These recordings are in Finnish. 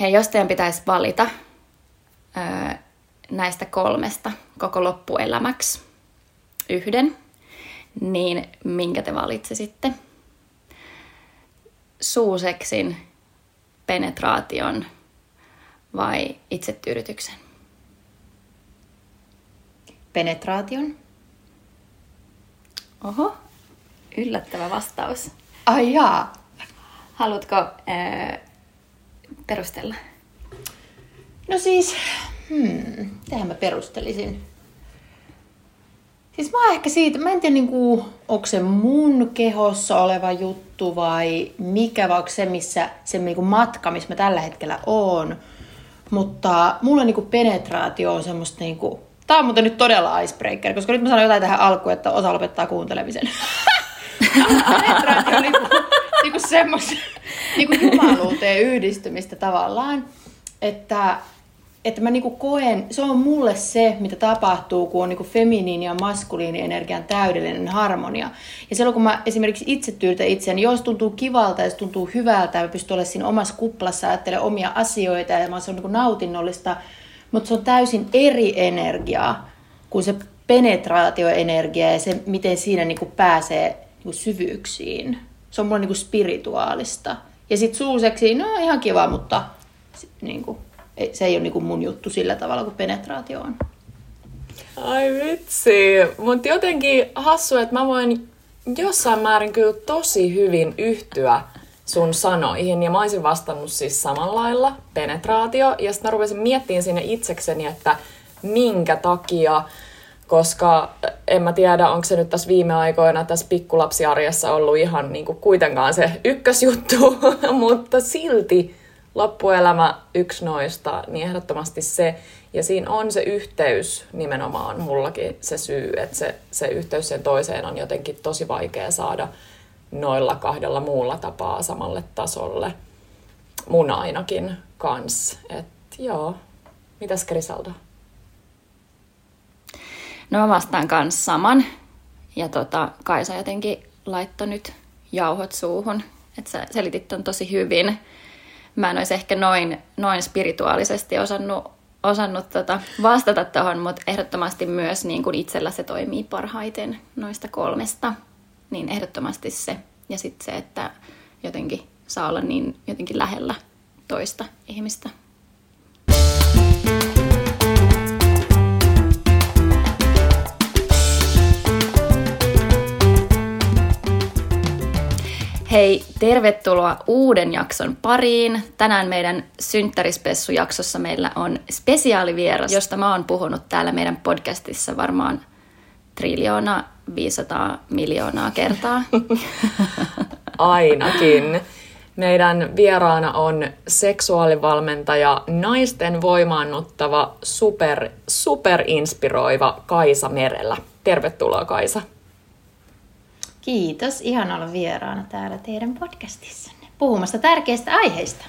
Hei, jos teidän pitäisi valita öö, näistä kolmesta koko loppuelämäksi yhden, niin minkä te valitsisitte? Suuseksin, penetraation vai itsetyydytyksen? Penetraation. Oho, yllättävä vastaus. Ai jaa. Haluatko perustella? No siis, hmm, tähän mä perustelisin. Siis mä ehkä siitä, mä en tiedä niinku, onko se mun kehossa oleva juttu vai mikä, vai onko se missä, se niinku matka, missä mä tällä hetkellä oon. Mutta mulla niinku penetraatio on semmoista niinku, tää on muuten nyt todella icebreaker, koska nyt mä sanon jotain tähän alkuun, että osa lopettaa kuuntelemisen. penetraatio on niinku, niinku semmoista niinku jumaluuteen yhdistymistä tavallaan, että että mä niinku koen, se on mulle se, mitä tapahtuu, kun on niinku feminiini ja maskuliini energian täydellinen harmonia. Ja silloin kun mä esimerkiksi itse tyydytän itseäni, jos tuntuu kivalta ja se tuntuu hyvältä, mä pystyn olemaan siinä omassa kuplassa, ajattelemaan omia asioita ja se on niinku nautinnollista, mutta se on täysin eri energiaa kuin se penetraatioenergia ja se, miten siinä niinku pääsee niinku syvyyksiin. Se on mulle niinku spirituaalista. Ja sitten suuseksi, no ihan kiva, mutta niinku, se ei ole niin kuin mun juttu sillä tavalla kuin penetraatio on. Ai vitsi, mutta jotenkin hassu, että mä voin jossain määrin kyllä tosi hyvin yhtyä sun sanoihin. Ja mä olisin vastannut siis samalla lailla, penetraatio. Ja sitten mä rupesin miettimään sinne itsekseni, että minkä takia, koska en mä tiedä, onko se nyt tässä viime aikoina tässä pikkulapsiarjessa ollut ihan niin kuin kuitenkaan se ykkösjuttu, mutta silti loppuelämä yksi noista, niin ehdottomasti se. Ja siinä on se yhteys nimenomaan mullakin se syy, että se, se yhteys sen toiseen on jotenkin tosi vaikea saada noilla kahdella muulla tapaa samalle tasolle. Mun ainakin kans. Et joo. Mitäs Grisalda? No mä vastaan kans saman. Ja tota, Kaisa jotenkin laittoi nyt jauhot suuhun. Että sä selitit ton tosi hyvin mä en olisi ehkä noin, noin spirituaalisesti osannut, osannut tota vastata tuohon, mutta ehdottomasti myös niin kuin itsellä se toimii parhaiten noista kolmesta, niin ehdottomasti se. Ja sitten se, että jotenkin saa olla niin jotenkin lähellä toista ihmistä. Hei, tervetuloa uuden jakson pariin. Tänään meidän synttärispessu-jaksossa meillä on spesiaalivieras, josta mä oon puhunut täällä meidän podcastissa varmaan triljoona 500 miljoonaa kertaa. Ainakin. Meidän vieraana on seksuaalivalmentaja, naisten voimaannuttava, super, super inspiroiva Kaisa Merellä. Tervetuloa Kaisa. Kiitos, ihan olla vieraana täällä teidän podcastissanne puhumassa tärkeistä aiheista.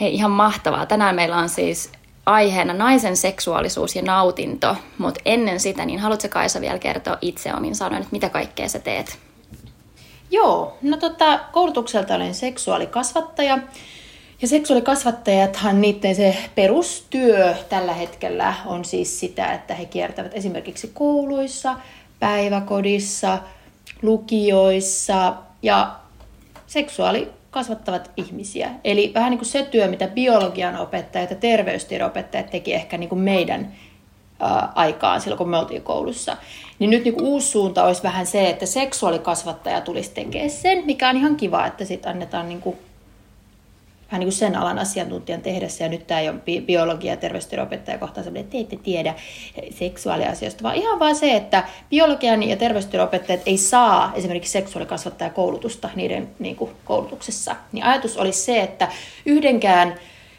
Hei, ihan mahtavaa. Tänään meillä on siis aiheena naisen seksuaalisuus ja nautinto, mutta ennen sitä, niin haluatko Kaisa vielä kertoa itse omin sanoin, että mitä kaikkea sä teet? Joo, no tota, koulutukselta olen seksuaalikasvattaja. Ja seksuaalikasvattajathan, niiden se perustyö tällä hetkellä on siis sitä, että he kiertävät esimerkiksi kouluissa, päiväkodissa, lukioissa ja seksuaali kasvattavat ihmisiä. Eli vähän niin kuin se työ, mitä biologian opettajat ja terveystiedon opettajat teki ehkä niin kuin meidän aikaan silloin, kun me oltiin koulussa. Niin nyt niin kuin uusi suunta olisi vähän se, että seksuaalikasvattaja tulisi tekemään sen, mikä on ihan kiva, että sitten annetaan niin kuin vähän niin kuin sen alan asiantuntijan tehdä se, ja nyt tämä ei ole biologia- ja terveystiedon opettaja kohtaan että te ette tiedä seksuaaliasioista, vaan ihan vaan se, että biologian ja terveystiedon opettajat ei saa esimerkiksi seksuaalikasvattajakoulutusta niiden niin kuin, koulutuksessa. Niin ajatus olisi se, että yhdenkään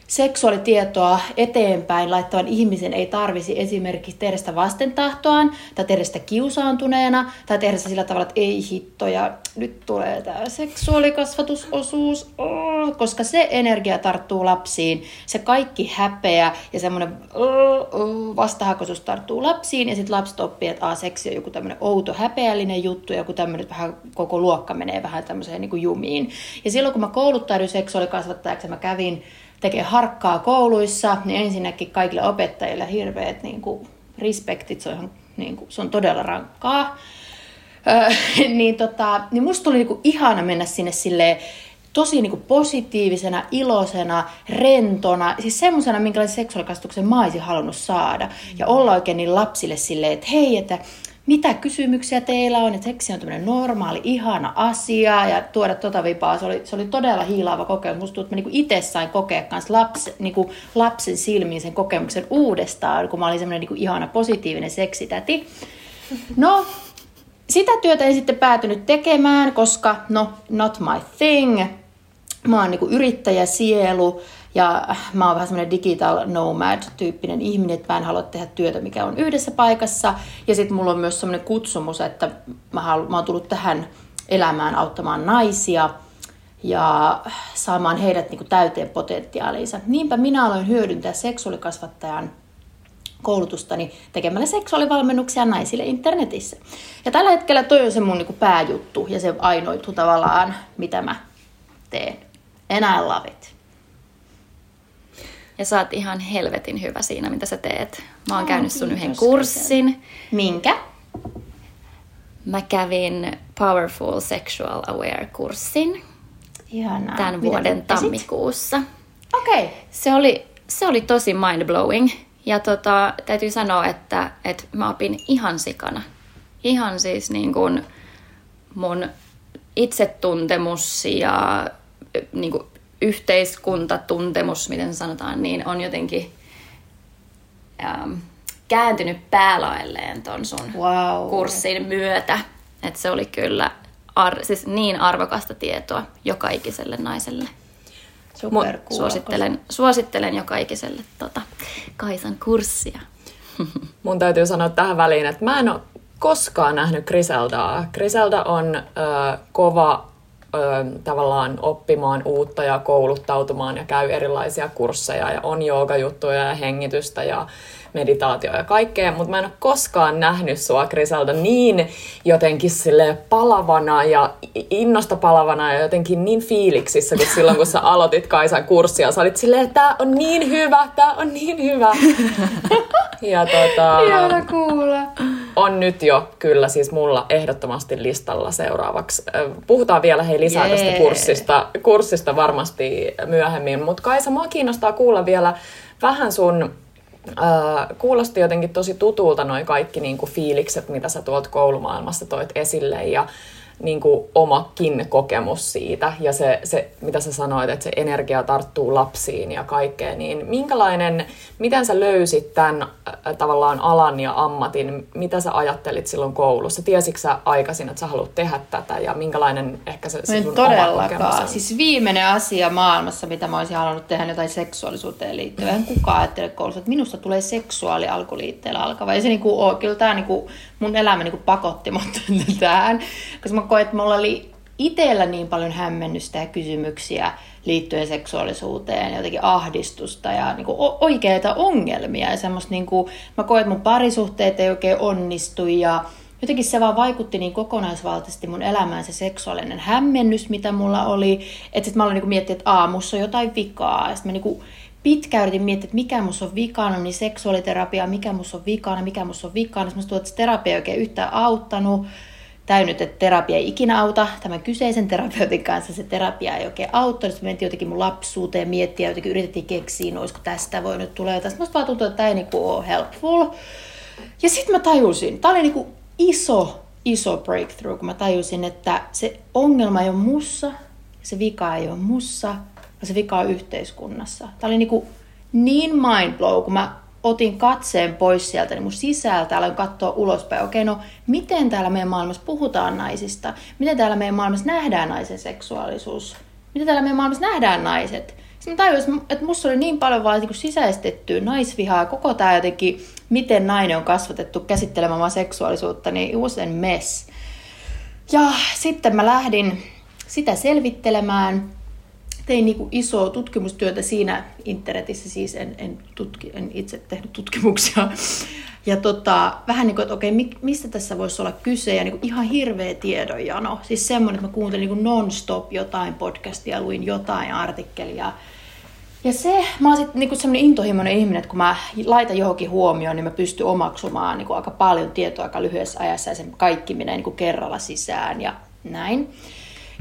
seksuaalitietoa eteenpäin laittavan ihmisen ei tarvisi esimerkiksi tehdä sitä vastentahtoaan tai tehdä sitä kiusaantuneena tai tehdä sitä sillä tavalla, että ei hitto ja nyt tulee tämä seksuaalikasvatusosuus, oh, koska se energia tarttuu lapsiin, se kaikki häpeä ja semmoinen oh, oh, vastahakoisuus tarttuu lapsiin ja sitten lapset oppii, että ah, seksi on joku tämmöinen outo häpeällinen juttu ja joku tämmöinen vähän koko luokka menee vähän tämmöiseen niin jumiin. Ja silloin kun mä kouluttauduin seksuaalikasvattajaksi, mä kävin tekee harkkaa kouluissa, niin ensinnäkin kaikille opettajille hirveät niin kuin, respektit, se on, ihan, niin kuin, se on todella rankkaa. Öö, niin, tota, niin musta oli niin kuin, ihana mennä sinne silleen, tosi niin kuin positiivisena, iloisena, rentona, siis semmoisena, minkälaisen seksuaalikasvatuksen mä olisin halunnut saada. Ja olla oikein niin lapsille silleen, että hei, että mitä kysymyksiä teillä on, että seksi on tämmöinen normaali, ihana asia ja tuoda tota vipaa. Se oli, se oli todella hiilaava kokemus. Musta tuntuu, että mä niinku itse sain kokea kans laps, niinku lapsen silmiin sen kokemuksen uudestaan, kun mä olin semmoinen niinku ihana positiivinen seksitäti. No, sitä työtä en sitten päätynyt tekemään, koska no, not my thing. Mä oon niinku yrittäjäsielu ja mä oon vähän semmoinen digital nomad-tyyppinen ihminen, että mä en halua tehdä työtä, mikä on yhdessä paikassa. Ja sitten mulla on myös semmoinen kutsumus, että mä, halu, mä oon tullut tähän elämään auttamaan naisia ja saamaan heidät niin kuin täyteen potentiaaliinsa. Niinpä minä aloin hyödyntää seksuaalikasvattajan koulutustani tekemällä seksuaalivalmennuksia naisille internetissä. Ja tällä hetkellä toi on se mun niin pääjuttu ja se ainoitu tavallaan, mitä mä teen. And I love it. Ja sä oot ihan helvetin hyvä siinä, mitä sä teet. Mä oon oh, käynyt sun yhden kurssin. Minkä? Mä kävin Powerful Sexual Aware-kurssin. Ihanaa. Tämän mitä vuoden tammikuussa. Okei. Okay. Se oli, se oli tosi mind-blowing. Ja tota, täytyy sanoa, että, että mä opin ihan sikana. Ihan siis niin kuin mun itsetuntemus ja niin kuin yhteiskuntatuntemus, miten sanotaan, niin on jotenkin ähm, kääntynyt päälaelleen ton sun wow. kurssin myötä. Että se oli kyllä ar- siis niin arvokasta tietoa joka ikiselle naiselle. Super suosittelen, suosittelen joka ikiselle tota, Kaisan kurssia. Mun täytyy sanoa tähän väliin, että mä en ole koskaan nähnyt Griseldaa. Griselda on ö, kova ö, tavallaan oppimaan uutta ja kouluttautumaan ja käy erilaisia kursseja ja on joogajuttuja ja hengitystä ja meditaatio ja kaikkea, mutta mä en ole koskaan nähnyt sua Griselda niin jotenkin sille palavana ja innosta palavana ja jotenkin niin fiiliksissä kuin silloin, kun sä aloitit Kaisan kurssia. Sä olit silleen, että tää on niin hyvä, tää on niin hyvä. ja tota... Ihana kuulla. On nyt jo kyllä siis mulla ehdottomasti listalla seuraavaksi. Puhutaan vielä hei lisää yeah. tästä kurssista, kurssista varmasti myöhemmin, mutta Kaisa, mua kiinnostaa kuulla vielä vähän sun Kuulosti jotenkin tosi tutulta noin kaikki niin kuin fiilikset, mitä sä tuolta koulumaailmasta toit esille. Ja niin kuin omakin kokemus siitä ja se, se, mitä sä sanoit, että se energia tarttuu lapsiin ja kaikkeen, niin minkälainen, miten sä löysit tämän äh, tavallaan alan ja ammatin, mitä sä ajattelit silloin koulussa? Tiesitkö sä aikaisin, että sä haluat tehdä tätä ja minkälainen ehkä se, se sun todellakaan. Siis viimeinen asia maailmassa, mitä mä olisin halunnut tehdä jotain seksuaalisuuteen liittyvää. En kukaan ajattele koulussa, että minusta tulee seksuaali alkuliitteellä alkava. Ja se niinku, kyllä tämä niinku, mun elämä niinku pakotti mut tähän, koska mä koin, että mulla oli itsellä niin paljon hämmennystä ja kysymyksiä liittyen seksuaalisuuteen, jotenkin ahdistusta ja niin kuin oikeita ongelmia. Ja semmoista, niin kuin, mä koen, että mun parisuhteet ei oikein onnistu ja jotenkin se vaan vaikutti niin kokonaisvaltaisesti mun elämään se seksuaalinen hämmennys, mitä mulla oli. Että sitten mä aloin niin miettiä, että aamussa on jotain vikaa. Ja sitten mä niin pitkään yritin miettiä, että mikä musta on vikana, niin seksuaaliterapia, mikä musta on vikana, mikä musta on vikana. Sitten tuntuu, että se terapia ei oikein yhtään auttanut täynyt, että terapia ei ikinä auta. Tämän kyseisen terapeutin kanssa se terapia ei oikein auttanut. Sitten mentiin jotenkin mun lapsuuteen miettiä, jotenkin yritettiin keksiä, no olisiko tästä voinut tulla jotain. Sitten vaan tuntui, että tämä ei niinku ole helpful. Ja sitten mä tajusin, tämä oli niinku iso, iso breakthrough, kun mä tajusin, että se ongelma ei ole mussa, se vika ei ole mussa, se vika on yhteiskunnassa. Tämä oli niinku niin mind blow, kun mä otin katseen pois sieltä niin mun sisältä, aloin katsoa ulospäin, okei no miten täällä meidän maailmassa puhutaan naisista, miten täällä meidän maailmassa nähdään naisen seksuaalisuus, miten täällä meidän maailmassa nähdään naiset. Sitten mä tajusin, että musta oli niin paljon vaan niin sisäistettyä naisvihaa, koko tämä jotenkin, miten nainen on kasvatettu käsittelemään omaa seksuaalisuutta, niin a mess. Ja sitten mä lähdin sitä selvittelemään tein niin isoa tutkimustyötä siinä internetissä, siis en, en, tutki, en itse tehnyt tutkimuksia. Ja tota, vähän niin kuin, että okei, mistä tässä voisi olla kyse, ja niin kuin ihan hirveä tiedonjano. Siis semmoinen, että mä kuuntelin niin non-stop jotain podcastia, luin jotain artikkelia. Ja se, mä oon sitten niinku semmoinen intohimoinen ihminen, että kun mä laitan johonkin huomioon, niin mä pystyn omaksumaan niinku aika paljon tietoa aika lyhyessä ajassa ja sen kaikki menee niinku kerralla sisään ja näin.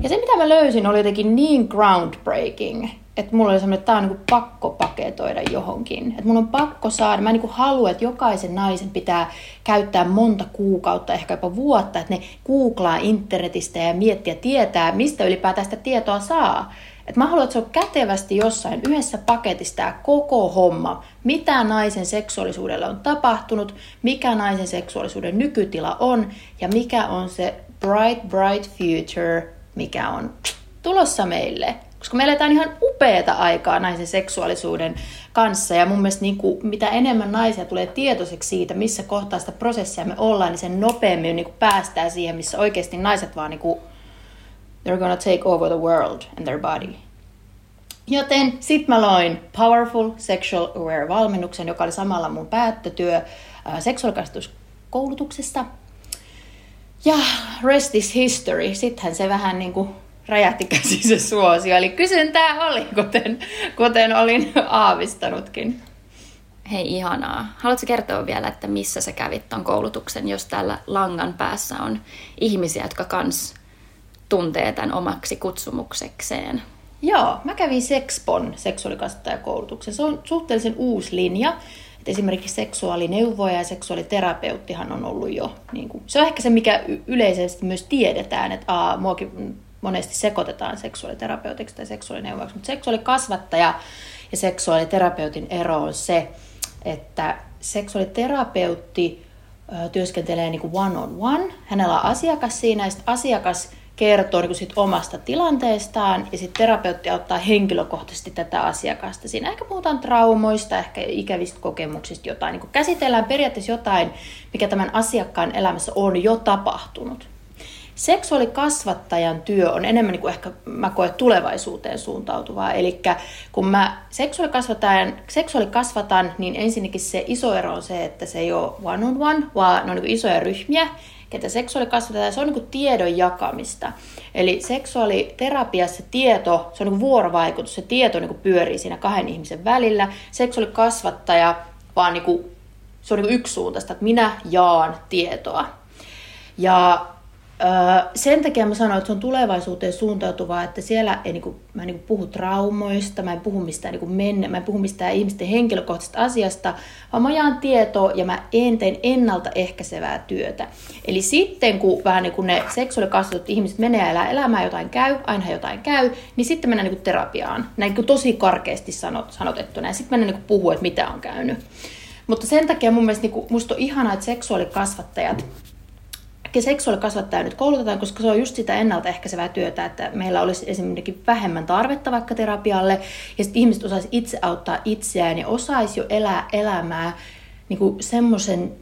Ja se, mitä mä löysin, oli jotenkin niin groundbreaking, että mulla oli semmoinen, että tämä on niin pakko paketoida johonkin. Että mun on pakko saada, mä niin halua, että jokaisen naisen pitää käyttää monta kuukautta, ehkä jopa vuotta, että ne googlaa internetistä ja miettiä, tietää, mistä ylipäätään sitä tietoa saa. Et mä haluan, että se on kätevästi jossain yhdessä paketissa tämä koko homma. Mitä naisen seksuaalisuudelle on tapahtunut, mikä naisen seksuaalisuuden nykytila on ja mikä on se bright, bright future, mikä on tulossa meille. Koska me eletään ihan upeata aikaa naisen seksuaalisuuden kanssa ja mun mielestä niin kuin, mitä enemmän naisia tulee tietoiseksi siitä, missä kohtaa sitä prosessia me ollaan, niin sen nopeammin niin kuin päästään siihen, missä oikeasti naiset vaan niin kuin, they're gonna take over the world and their body. Joten sit mä loin Powerful Sexual Aware-valmennuksen, joka oli samalla mun päättötyö äh, seksuaalikasvatuskoulutuksesta. Ja rest is history. Sittenhän se vähän niin kuin räjähti käsi se suosio. Eli kysyntää oli, kuten, kuten olin aavistanutkin. Hei, ihanaa. Haluatko kertoa vielä, että missä sä kävit ton koulutuksen, jos täällä langan päässä on ihmisiä, jotka kans tuntee tämän omaksi kutsumuksekseen? Joo, mä kävin Sexpon seksuaalikasvattajakoulutuksen. Se on suhteellisen uusi linja. Et esimerkiksi seksuaalineuvoja ja seksuaaliterapeuttihan on ollut jo, niin kuin, se on ehkä se, mikä yleisesti myös tiedetään, että aa, muakin monesti sekoitetaan seksuaaliterapeutiksi tai seksuaalineuvoiksi, mutta seksuaalikasvattaja ja seksuaaliterapeutin ero on se, että seksuaaliterapeutti työskentelee niin kuin one on one. Hänellä on asiakas siinä ja asiakas kertoo niin sit omasta tilanteestaan ja sitten terapeutti auttaa henkilökohtaisesti tätä asiakasta. Siinä ehkä puhutaan traumoista, ehkä ikävistä kokemuksista jotain. Niin käsitellään periaatteessa jotain, mikä tämän asiakkaan elämässä on jo tapahtunut. Seksuaalikasvattajan työ on enemmän niin kuin ehkä mä koen tulevaisuuteen suuntautuvaa. Eli kun mä seksuaalikasvataan, seksuaalikasvatan, niin ensinnäkin se iso ero on se, että se ei ole one on one, vaan ne on niin isoja ryhmiä, ketä seksuaalikasvatetaan, se on niin tiedon jakamista. Eli seksuaaliterapiassa tieto, se on niin vuorovaikutus, se tieto niin pyörii siinä kahden ihmisen välillä. Seksuaalikasvattaja vaan niin kuin, se on niin yksisuuntaista, että minä jaan tietoa. Ja sen takia mä sanoin, että se on tulevaisuuteen suuntautuvaa, että siellä ei niin kuin, mä en niin kuin puhu traumoista, mä en puhu mistään niin menne, mä en puhu mistään ihmisten henkilökohtaisesta asiasta, vaan mä jaan tietoa ja mä en teen ennaltaehkäisevää työtä. Eli sitten kun vähän niin kuin ne seksuaalikasvatut ihmiset menee elää elämää, jotain käy, aina jotain käy, niin sitten mennään niin kuin terapiaan. Näin niin kuin tosi karkeasti sanot, sanotettuna ja sitten mennään niin puhua, että mitä on käynyt. Mutta sen takia mun mielestä niin kuin, musta on ihanaa, että seksuaalikasvattajat seksuaalikasvattaja nyt koulutetaan, koska se on just sitä ennaltaehkäisevää työtä, että meillä olisi esimerkiksi vähemmän tarvetta vaikka terapialle, ja sitten ihmiset osaisi itse auttaa itseään ja osaisi jo elää elämää niin semmoisen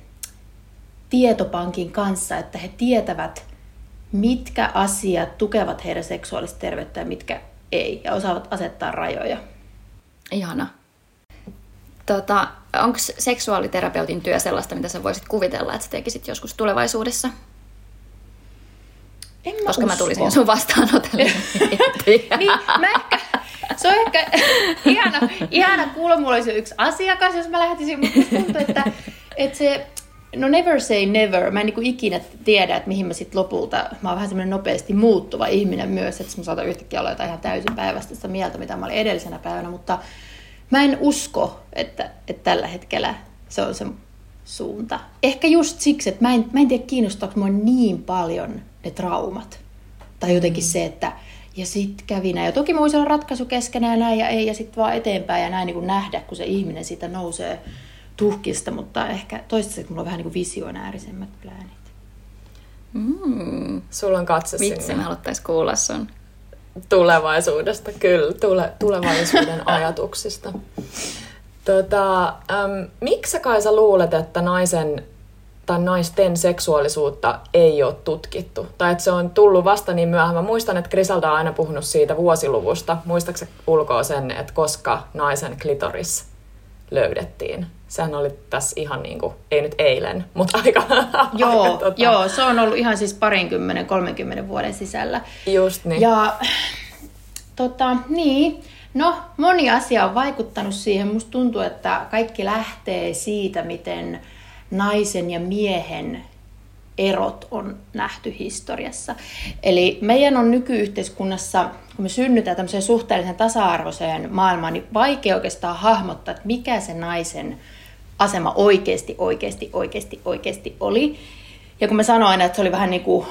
tietopankin kanssa, että he tietävät, mitkä asiat tukevat heidän seksuaalista terveyttä ja mitkä ei, ja osaavat asettaa rajoja. Ihana. Tota, Onko seksuaaliterapeutin työ sellaista, mitä sä voisit kuvitella, että sä tekisit joskus tulevaisuudessa? En mä Koska usko. mä tulisin sun vastaanotolle. niin, mä ehkä, se on ehkä ihana, ihana kuulla, mulla olisi yksi asiakas, jos mä lähtisin, mutta tuntuu, että, että se, no never say never, mä en niin ikinä tiedä, että mihin mä sitten lopulta, mä oon vähän semmoinen nopeasti muuttuva ihminen myös, että mä saatan yhtäkkiä olla jotain ihan täysin päivästä mieltä, mitä mä olin edellisenä päivänä, mutta mä en usko, että, että tällä hetkellä se on se suunta. Ehkä just siksi, että mä en, mä en tiedä kiinnostaako mua niin paljon ne traumat. Tai jotenkin mm. se, että ja sitten kävi näin. Ja toki mä voisin olla ratkaisu keskenään ja näin ja ei, ja sitten vaan eteenpäin ja näin niin kuin nähdä, kun se ihminen siitä nousee tuhkista, mutta ehkä toistaiseksi mulla on vähän niin kuin visionäärisemmät pläänit. Mm. Sulla on katse Vitsi, sinne. me haluttais kuulla sun. Tulevaisuudesta, kyllä. Tule, tulevaisuuden ajatuksista. Tota, äm, miksi sä Kaisa luulet, että naisen tai naisten seksuaalisuutta ei ole tutkittu. Tai että se on tullut vasta niin myöhään. Mä muistan, että Grisalda on aina puhunut siitä vuosiluvusta. Muistaaksä ulkoa sen, että koska naisen klitoris löydettiin? Sehän oli tässä ihan niin kuin, ei nyt eilen, mutta aika... Joo, aika, tota... joo se on ollut ihan siis parinkymmenen, 30 vuoden sisällä. Just niin. Ja tota, niin, No, moni asia on vaikuttanut siihen. Musta tuntuu, että kaikki lähtee siitä, miten naisen ja miehen erot on nähty historiassa. Eli meidän on nykyyhteiskunnassa, kun me synnytään tämmöiseen suhteellisen tasa-arvoiseen maailmaan, niin vaikea oikeastaan hahmottaa, että mikä se naisen asema oikeasti, oikeasti, oikeasti, oikeasti oli. Ja kun mä sanoin aina, että se oli vähän niin kuin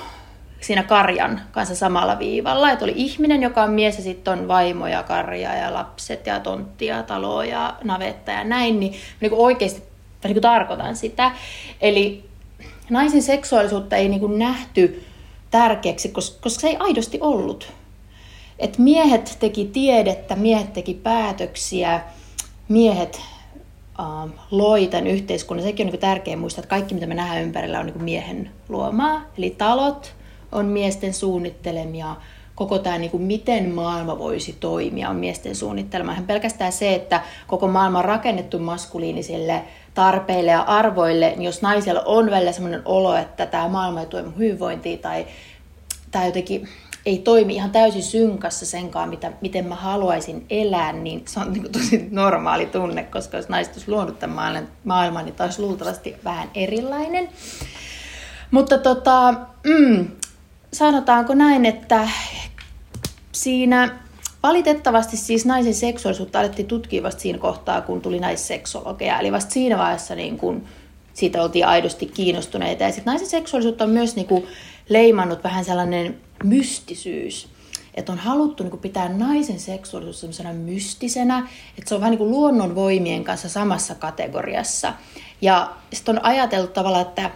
siinä karjan kanssa samalla viivalla, että oli ihminen, joka on mies ja sitten on vaimo ja karja ja lapset ja tontti ja talo ja navetta ja näin, niin, niin kuin oikeasti niin kuin tarkoitan sitä. Eli naisen seksuaalisuutta ei niin kuin nähty tärkeäksi, koska, se ei aidosti ollut. Et miehet teki tiedettä, miehet teki päätöksiä, miehet uh, loi tämän yhteiskunnan. Sekin on niin tärkeää muistaa, että kaikki mitä me nähdään ympärillä on niin miehen luomaa. Eli talot on miesten suunnittelemia, koko tämä, niin kuin, miten maailma voisi toimia, on miesten suunnittelema. Pelkästään se, että koko maailma on rakennettu maskuliinisille tarpeille ja arvoille, niin jos naisella on välillä sellainen olo, että tämä maailma ei toimi hyvinvointiin tai, tai jotenkin ei toimi ihan täysin synkassa senkaan, mitä, miten mä haluaisin elää, niin se on niin tosi normaali tunne, koska jos naiset olisi luonut tämän maailman, niin taisi luultavasti vähän erilainen. Mutta tota, mm, sanotaanko näin, että siinä valitettavasti siis naisen seksuaalisuutta alettiin tutkia vasta siinä kohtaa, kun tuli naisseksologeja. Eli vasta siinä vaiheessa niin kun siitä oltiin aidosti kiinnostuneita. Ja sitten naisen seksuaalisuutta on myös niin kuin leimannut vähän sellainen mystisyys. Että on haluttu niin pitää naisen seksuaalisuus sellaisena mystisenä, että se on vähän niin kuin luonnonvoimien kanssa samassa kategoriassa. Ja sitten on ajateltu tavallaan, että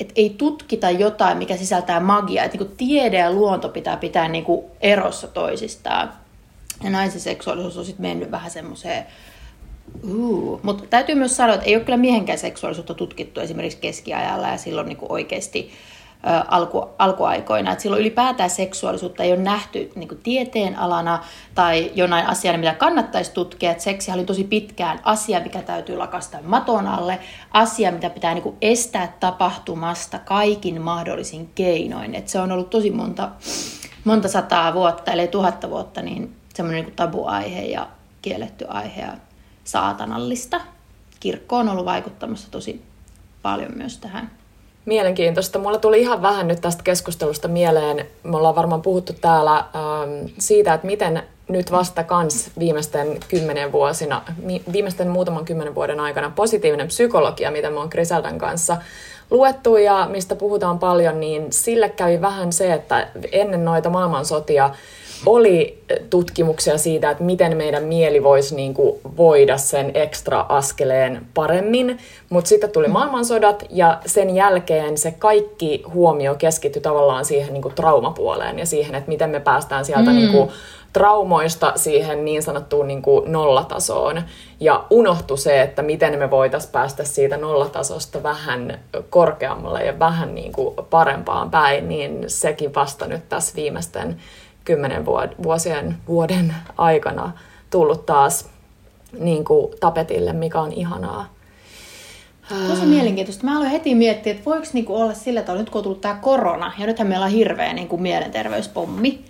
että ei tutkita jotain, mikä sisältää magiaa. Että niin tiede ja luonto pitää pitää niin erossa toisistaan. Ja naisen seksuaalisuus on sitten mennyt vähän semmoiseen Uh, mutta täytyy myös sanoa, että ei ole kyllä miehenkään seksuaalisuutta tutkittu esimerkiksi keskiajalla ja silloin niin oikeasti alku, alkuaikoina. Että silloin ylipäätään seksuaalisuutta ei ole nähty niin tieteen alana tai jonain asiana, mitä kannattaisi tutkia. Että seksihän oli tosi pitkään asia, mikä täytyy lakastaa maton alle, asia, mitä pitää niin estää tapahtumasta kaikin mahdollisin keinoin. Että se on ollut tosi monta, monta sataa vuotta, eli tuhatta vuotta, niin semmoinen niin tabuaihe ja kielletty aihe ja saatanallista. Kirkko on ollut vaikuttamassa tosi paljon myös tähän Mielenkiintoista. Mulla tuli ihan vähän nyt tästä keskustelusta mieleen. Me ollaan varmaan puhuttu täällä ähm, siitä, että miten nyt vasta kans viimeisten kymmenen vuosina, viimeisten muutaman kymmenen vuoden aikana positiivinen psykologia, mitä me on Griseldan kanssa luettu ja mistä puhutaan paljon, niin sille kävi vähän se, että ennen noita maailmansotia oli tutkimuksia siitä, että miten meidän mieli voisi niin kuin voida sen ekstra askeleen paremmin, mutta sitten tuli mm. maailmansodat ja sen jälkeen se kaikki huomio keskittyi tavallaan siihen niin kuin traumapuoleen ja siihen, että miten me päästään sieltä mm. niin kuin traumoista siihen niin sanottuun niin kuin nollatasoon. Ja unohtu se, että miten me voitaisiin päästä siitä nollatasosta vähän korkeammalle ja vähän niin kuin parempaan päin, niin sekin vasta nyt tässä viimeisten kymmenen vuosien vuoden aikana tullut taas niin kuin tapetille, mikä on ihanaa. Tosi mielenkiintoista. Mä aloin heti miettiä, että voiko niinku olla sillä tavalla, nyt kun on tullut tämä korona, ja nythän meillä on hirveä niinku mielenterveyspommi,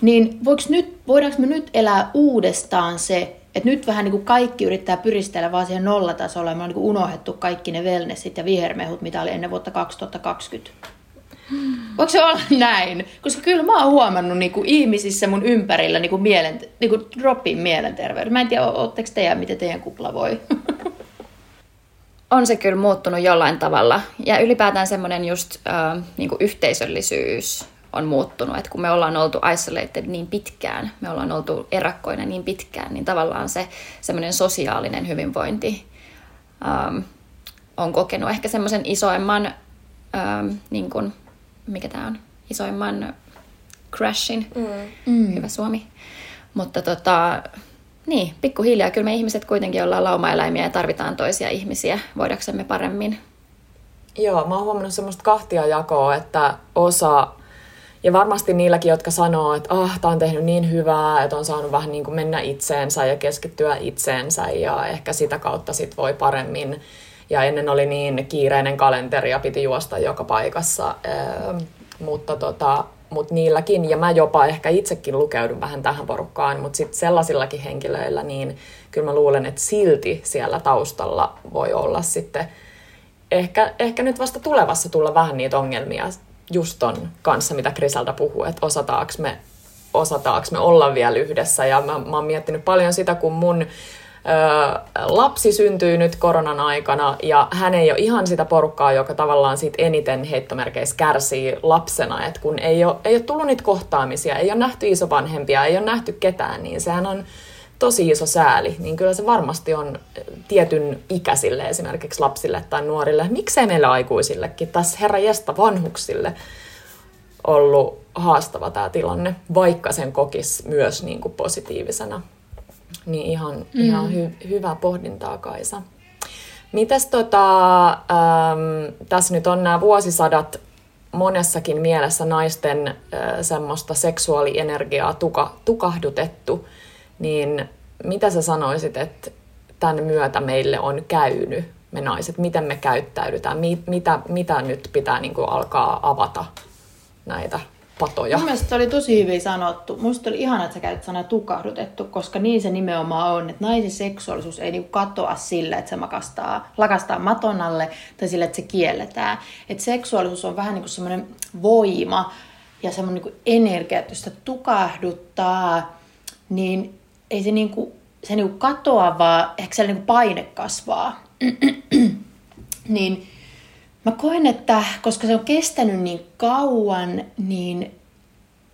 niin voiko nyt, voidaanko me nyt elää uudestaan se, että nyt vähän niin kuin kaikki yrittää pyristellä vaan siihen nollatasolla, ja me on niin kuin unohdettu kaikki ne wellnessit ja vihermehut, mitä oli ennen vuotta 2020. Voiko se olla näin? Koska kyllä mä oon huomannut niin kuin ihmisissä mun ympärillä niin kuin mielen, niin kuin dropin mielenterveyden. Mä en tiedä, ootteko teidän, miten teidän kupla voi? on se kyllä muuttunut jollain tavalla. Ja ylipäätään semmoinen just äh, niin kuin yhteisöllisyys on muuttunut. Että kun me ollaan oltu isolated niin pitkään, me ollaan oltu erakkoina niin pitkään, niin tavallaan se semmoinen sosiaalinen hyvinvointi ähm, on kokenut ehkä semmoisen isoimman ähm, niin kuin mikä tämä on, isoimman crashin. Mm. Hyvä suomi. Mutta tota, niin, pikkuhiljaa. Kyllä me ihmiset kuitenkin ollaan laumaeläimiä ja tarvitaan toisia ihmisiä voidaksemme paremmin. Joo, mä oon huomannut semmoista kahtia jakoa, että osa, ja varmasti niilläkin, jotka sanoo, että ah, tää on tehnyt niin hyvää, että on saanut vähän niin kuin mennä itseensä ja keskittyä itseensä ja ehkä sitä kautta sit voi paremmin ja ennen oli niin kiireinen kalenteri ja piti juosta joka paikassa. Ää, mutta tota, mut niilläkin, ja mä jopa ehkä itsekin lukeudun vähän tähän porukkaan, mutta sitten sellaisillakin henkilöillä, niin kyllä mä luulen, että silti siellä taustalla voi olla sitten ehkä, ehkä nyt vasta tulevassa tulla vähän niitä ongelmia just ton kanssa, mitä Krisalta puhuu, että osataanko me, osataanko me olla vielä yhdessä. Ja mä, mä oon miettinyt paljon sitä, kun mun lapsi syntyy nyt koronan aikana ja hän ei ole ihan sitä porukkaa, joka tavallaan siitä eniten heittomerkeissä kärsii lapsena, että kun ei ole, ei ole tullut niitä kohtaamisia, ei ole nähty isovanhempia, ei ole nähty ketään, niin sehän on tosi iso sääli, niin kyllä se varmasti on tietyn ikäisille esimerkiksi lapsille tai nuorille, miksei meillä aikuisillekin, tässä herra jesta vanhuksille ollut haastava tämä tilanne, vaikka sen kokisi myös niin kuin positiivisena. Niin ihan, mm. ihan hy, hyvää pohdintaa Kaisa. Mites tota, äm, tässä nyt on nämä vuosisadat monessakin mielessä naisten äh, semmoista seksuaalienergiaa tuka, tukahdutettu, niin mitä sä sanoisit, että tämän myötä meille on käynyt, me naiset, miten me käyttäydytään, mitä, mitä nyt pitää niin kuin alkaa avata näitä patoja. Mun mielestä oli tosi hyvin sanottu. Musta oli ihana, että sä käytät sanaa tukahdutettu, koska niin se nimenomaan on, että naisen seksuaalisuus ei niinku katoa sillä, että se makastaa, lakastaa maton alle tai sillä, että se kielletään. Että seksuaalisuus on vähän niin kuin semmoinen voima ja semmoinen niin energia, että jos sitä tukahduttaa, niin ei se, niinku, se niinku katoa, vaan ehkä siellä niinku paine kasvaa. niin Mä koen, että koska se on kestänyt niin kauan, niin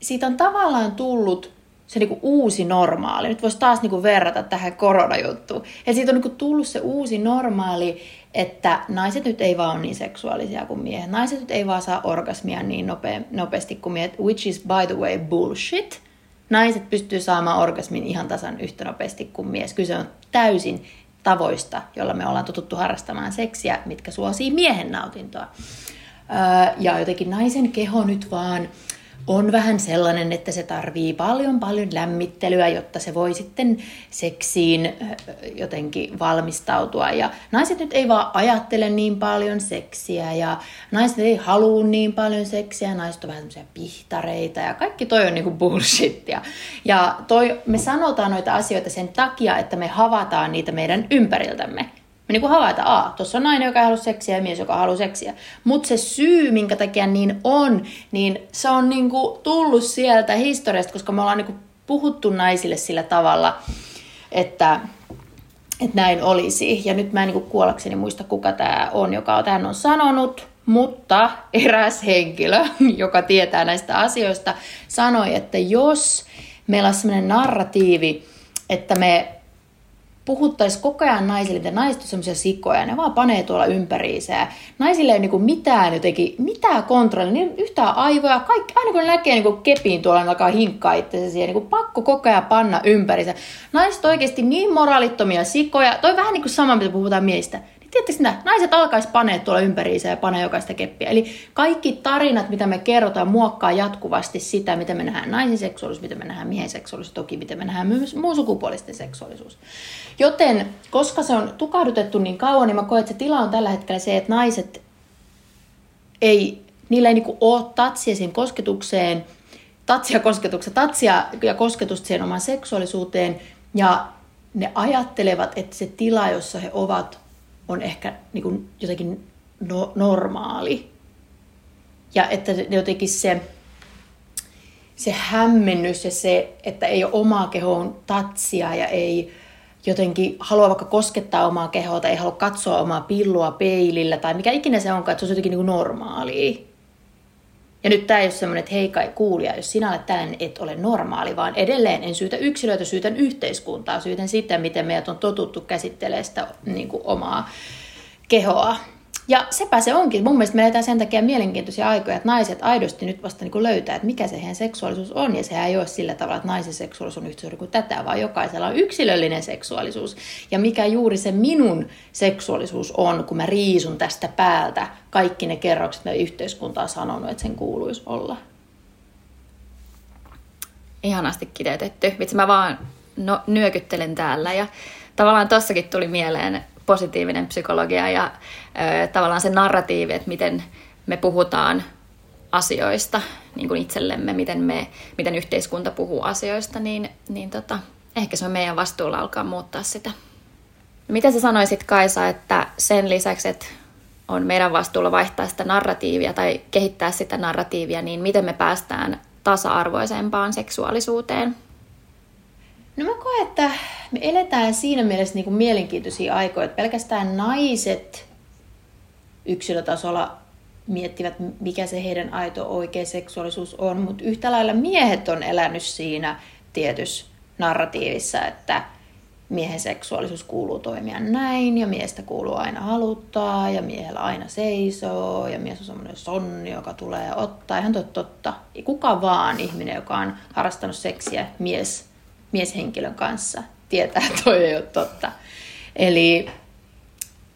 siitä on tavallaan tullut se niinku uusi normaali. Nyt voisi taas niinku verrata tähän koronajuttuun. Ja siitä on niinku tullut se uusi normaali, että naiset nyt ei vaan ole niin seksuaalisia kuin miehet. Naiset nyt ei vaan saa orgasmia niin nope, nopeasti kuin miehet, which is by the way bullshit. Naiset pystyy saamaan orgasmin ihan tasan yhtä nopeasti kuin mies. Kyse on täysin tavoista, joilla me ollaan totuttu harrastamaan seksiä, mitkä suosii miehen nautintoa. Ja jotenkin naisen keho nyt vaan on vähän sellainen, että se tarvii paljon paljon lämmittelyä, jotta se voi sitten seksiin jotenkin valmistautua. Ja naiset nyt ei vaan ajattele niin paljon seksiä ja naiset ei halua niin paljon seksiä, naiset on vähän semmoisia pihtareita ja kaikki toi on niinku bullshittia. Ja toi, me sanotaan noita asioita sen takia, että me havataan niitä meidän ympäriltämme. Me niin havaita, että tuossa on nainen, joka haluaa seksiä ja mies, joka haluaa seksiä. Mutta se syy, minkä takia niin on, niin se on niin kuin tullut sieltä historiasta, koska me ollaan niin kuin puhuttu naisille sillä tavalla, että, että näin olisi. Ja nyt mä en niin kuin kuollakseni muista, kuka tämä on, joka tämän on sanonut, mutta eräs henkilö, joka tietää näistä asioista, sanoi, että jos meillä on sellainen narratiivi, että me puhuttaisiin koko ajan naisille, että naiset on semmoisia sikoja, ne vaan panee tuolla ympäriinsä. Naisille ei niinku mitään jotenkin, mitään kontrollia, niin yhtään aivoja, kaikki, aina kun ne näkee niinku kepiin tuolla, ne alkaa hinkkaa itsensä siihen, niinku pakko koko ajan panna ympäriinsä. Naiset oikeasti niin moraalittomia sikoja, toi vähän niin kuin sama, mitä puhutaan miehistä Tiedättekö mitä? Naiset alkaisi panee tuolla ympäriinsä ja panee jokaista keppiä. Eli kaikki tarinat, mitä me kerrotaan, muokkaa jatkuvasti sitä, mitä me nähdään naisen seksuaalisuus, mitä me nähdään miehen seksuaalisuus, toki mitä me nähdään myös muun sukupuolisten seksuaalisuus. Joten, koska se on tukahdutettu niin kauan, niin mä koen, että se tila on tällä hetkellä se, että naiset ei, niillä ei niinku ole tatsia siihen kosketukseen, tatsia kosketukseen, tatsia ja kosketusta siihen omaan seksuaalisuuteen, ja ne ajattelevat, että se tila, jossa he ovat, on ehkä niin kuin jotenkin no, normaali. Ja että jotenkin se, se hämmennys ja se, että ei ole omaa kehoon tatsia ja ei jotenkin halua vaikka koskettaa omaa kehoa tai ei halua katsoa omaa pillua peilillä tai mikä ikinä se onkaan, että se on jotenkin niin normaalia. Ja nyt tämä ei ole semmoinen, että hei kai kuulija, jos sinä olet tällainen, et ole normaali, vaan edelleen en syytä yksilöitä, syytän yhteiskuntaa, syytän sitä, miten meidät on totuttu käsittelemään sitä niin kuin omaa kehoa. Ja sepä se onkin. Mun mielestä me eletään sen takia mielenkiintoisia aikoja, että naiset aidosti nyt vasta niin löytää, että mikä se heidän seksuaalisuus on. Ja sehän ei ole sillä tavalla, että naisen seksuaalisuus on yhtä suuri kuin tätä, vaan jokaisella on yksilöllinen seksuaalisuus. Ja mikä juuri se minun seksuaalisuus on, kun mä riisun tästä päältä kaikki ne kerrokset, mitä yhteiskunta on sanonut, että sen kuuluisi olla. Ihanasti kiteytetty. Vitsi, mä vaan no, nyökyttelen täällä ja tavallaan tossakin tuli mieleen positiivinen psykologia ja ö, tavallaan se narratiivi, että miten me puhutaan asioista niin kuin itsellemme, miten, me, miten yhteiskunta puhuu asioista, niin, niin tota, ehkä se on meidän vastuulla alkaa muuttaa sitä. Mitä sä sanoisit Kaisa, että sen lisäksi, että on meidän vastuulla vaihtaa sitä narratiivia tai kehittää sitä narratiivia, niin miten me päästään tasa-arvoisempaan seksuaalisuuteen? No mä koen, että me eletään siinä mielessä niin kuin mielenkiintoisia aikoja, että pelkästään naiset yksilötasolla miettivät, mikä se heidän aito oikea seksuaalisuus on, mutta yhtä lailla miehet on elänyt siinä tietyssä narratiivissa, että miehen seksuaalisuus kuuluu toimia näin ja miestä kuuluu aina haluttaa ja miehellä aina seisoo ja mies on semmoinen sonni, joka tulee ottaa. Ihan totta, totta. Kuka vaan ihminen, joka on harrastanut seksiä mies, mieshenkilön kanssa, tietää, että toi ei ole totta. Eli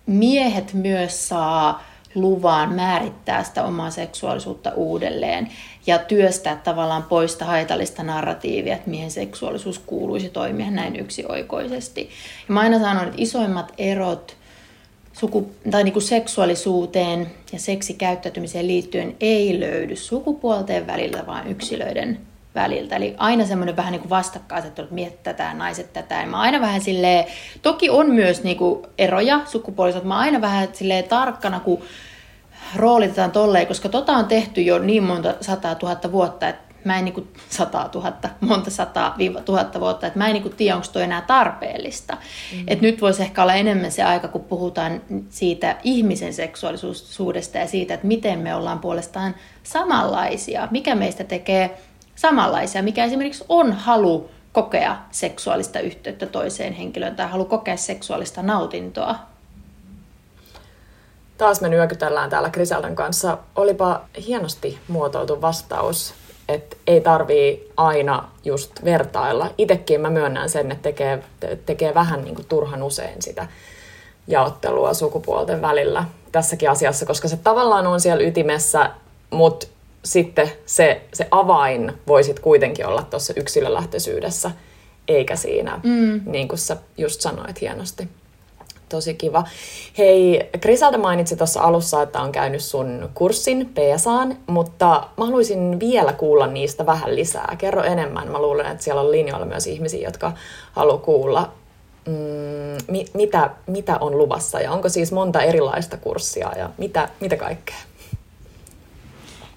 miehet myös saa luvan määrittää sitä omaa seksuaalisuutta uudelleen ja työstää tavallaan poista haitallista narratiivia, että miehen seksuaalisuus kuuluisi toimia näin yksioikoisesti. Ja mä aina sanon, että isoimmat erot suku, tai niin kuin seksuaalisuuteen ja seksikäyttäytymiseen liittyen ei löydy sukupuolten välillä, vaan yksilöiden väliltä. Eli aina semmoinen vähän niin kuin vastakkaiset, että miehet tätä ja naiset tätä. Ja mä aina vähän silleen, toki on myös niin kuin eroja sukupuoliset, mä aina vähän silleen tarkkana, kun roolitetaan tolleen, koska tota on tehty jo niin monta sataa tuhatta vuotta, että mä en niinku sataa tuhatta, monta sataa viiva tuhatta vuotta, että mä en niinku tiedä, onko toi enää tarpeellista. Mm. Et nyt voisi ehkä olla enemmän se aika, kun puhutaan siitä ihmisen seksuaalisuudesta ja siitä, että miten me ollaan puolestaan samanlaisia, mikä meistä tekee samanlaisia, mikä esimerkiksi on halu kokea seksuaalista yhteyttä toiseen henkilöön tai halu kokea seksuaalista nautintoa Taas me nyökytellään täällä Griseldan kanssa. Olipa hienosti muotoiltu vastaus, että ei tarvii aina just vertailla. Itekin mä myönnän sen, että tekee, tekee vähän niin kuin turhan usein sitä jaottelua sukupuolten välillä tässäkin asiassa, koska se tavallaan on siellä ytimessä, mutta sitten se, se avain voisit kuitenkin olla tuossa yksilölähtöisyydessä, eikä siinä, mm. niin kuin sä just sanoit hienosti tosi kiva. Hei, Grisalda mainitsi tuossa alussa, että on käynyt sun kurssin PSAan, mutta mä haluaisin vielä kuulla niistä vähän lisää. Kerro enemmän. Mä luulen, että siellä on linjoilla myös ihmisiä, jotka haluaa kuulla. Mm, mi- mitä, mitä on luvassa ja onko siis monta erilaista kurssia ja mitä, mitä kaikkea?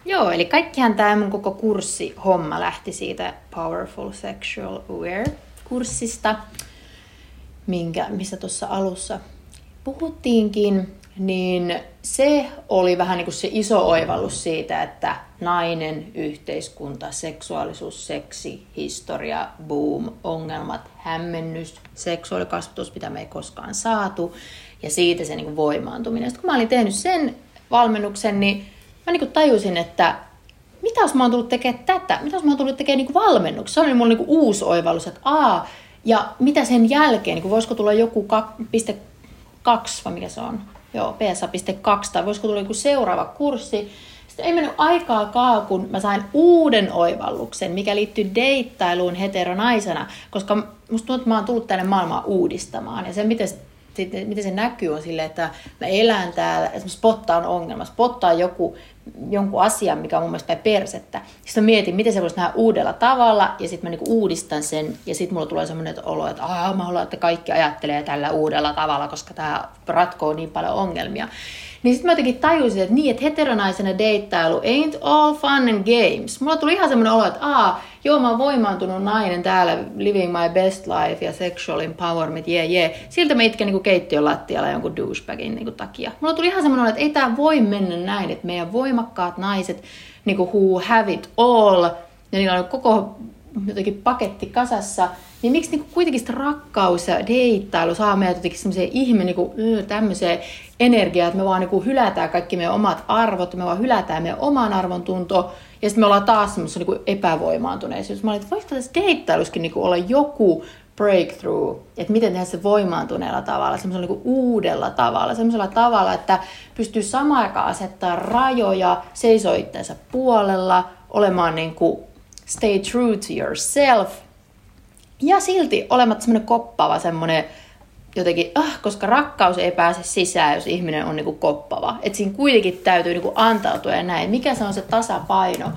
Joo, eli kaikkihan tämä mun koko kurssi homma lähti siitä Powerful Sexual Aware-kurssista minkä, mistä tuossa alussa puhuttiinkin, niin se oli vähän niin kuin se iso oivallus siitä, että nainen, yhteiskunta, seksuaalisuus, seksi, historia, boom, ongelmat, hämmennys, seksuaalikasvatus, mitä me ei koskaan saatu, ja siitä se niin kuin voimaantuminen. Sitten kun mä olin tehnyt sen valmennuksen, niin mä niin kuin tajusin, että mitä jos mä oon tullut tekemään tätä? Mitä jos mä oon tullut tekemään niin valmennuksen? Se oli mulle niin uusi oivallus, että aa, ja mitä sen jälkeen, niin voisiko tulla joku 2, vai mikä se on? Joo, PSA.2, tai voisiko tulla joku seuraava kurssi. Sitten ei mennyt aikaakaan, kun mä sain uuden oivalluksen, mikä liittyy deittailuun heteronaisena, koska musta tuntuu, että mä oon tullut tänne maailmaan uudistamaan. Ja se, miten sitten, miten se näkyy on silleen, että mä elän täällä, esimerkiksi spotta on ongelma, spottaa joku, jonkun asian, mikä on mun mielestä persettä. Sitten mä mietin, miten se voisi nähdä uudella tavalla, ja sitten mä niinku uudistan sen, ja sitten mulla tulee semmoinen olo, että Aa, mä haluan, että kaikki ajattelee tällä uudella tavalla, koska tämä ratkoo niin paljon ongelmia. Niin sitten mä jotenkin tajusin, että niin, että heteronaisena deittailu ain't all fun and games. Mulla tuli ihan semmoinen olo, että aa, joo, mä oon voimaantunut nainen täällä, living my best life ja sexual empowerment, jee, yeah, jee. Yeah. Siltä mä itken niin keittiön lattialla jonkun douchebagin niin takia. Mulla tuli ihan semmoinen olo, että ei tää voi mennä näin, että meidän voimakkaat naiset, niin kuin who have it all, ja niillä on koko jotenkin paketti kasassa, niin miksi niin kuitenkin sitä rakkaus ja deittailu saa meidät jotenkin semmoiseen ihme niin kuin, tämmöiseen energiaan, että me vaan niin kuin hylätään kaikki meidän omat arvot, me vaan hylätään meidän oman arvon tunto, ja sitten me ollaan taas semmoisessa niin epävoimaantuneisuudessa. Mä olin, että voisiko tässä deittailuskin niin kuin olla joku breakthrough, että miten tehdä se voimaantuneella tavalla, semmoisella niin uudella tavalla, semmoisella tavalla, että pystyy samaan aikaan asettaa rajoja, seisoo itsensä puolella, olemaan niin kuin stay true to yourself, ja silti olematta semmoinen koppaava semmoinen jotenkin, ah, koska rakkaus ei pääse sisään, jos ihminen on niinku koppava. Että siinä kuitenkin täytyy niinku antautua ja näin. Mikä se on se tasapaino?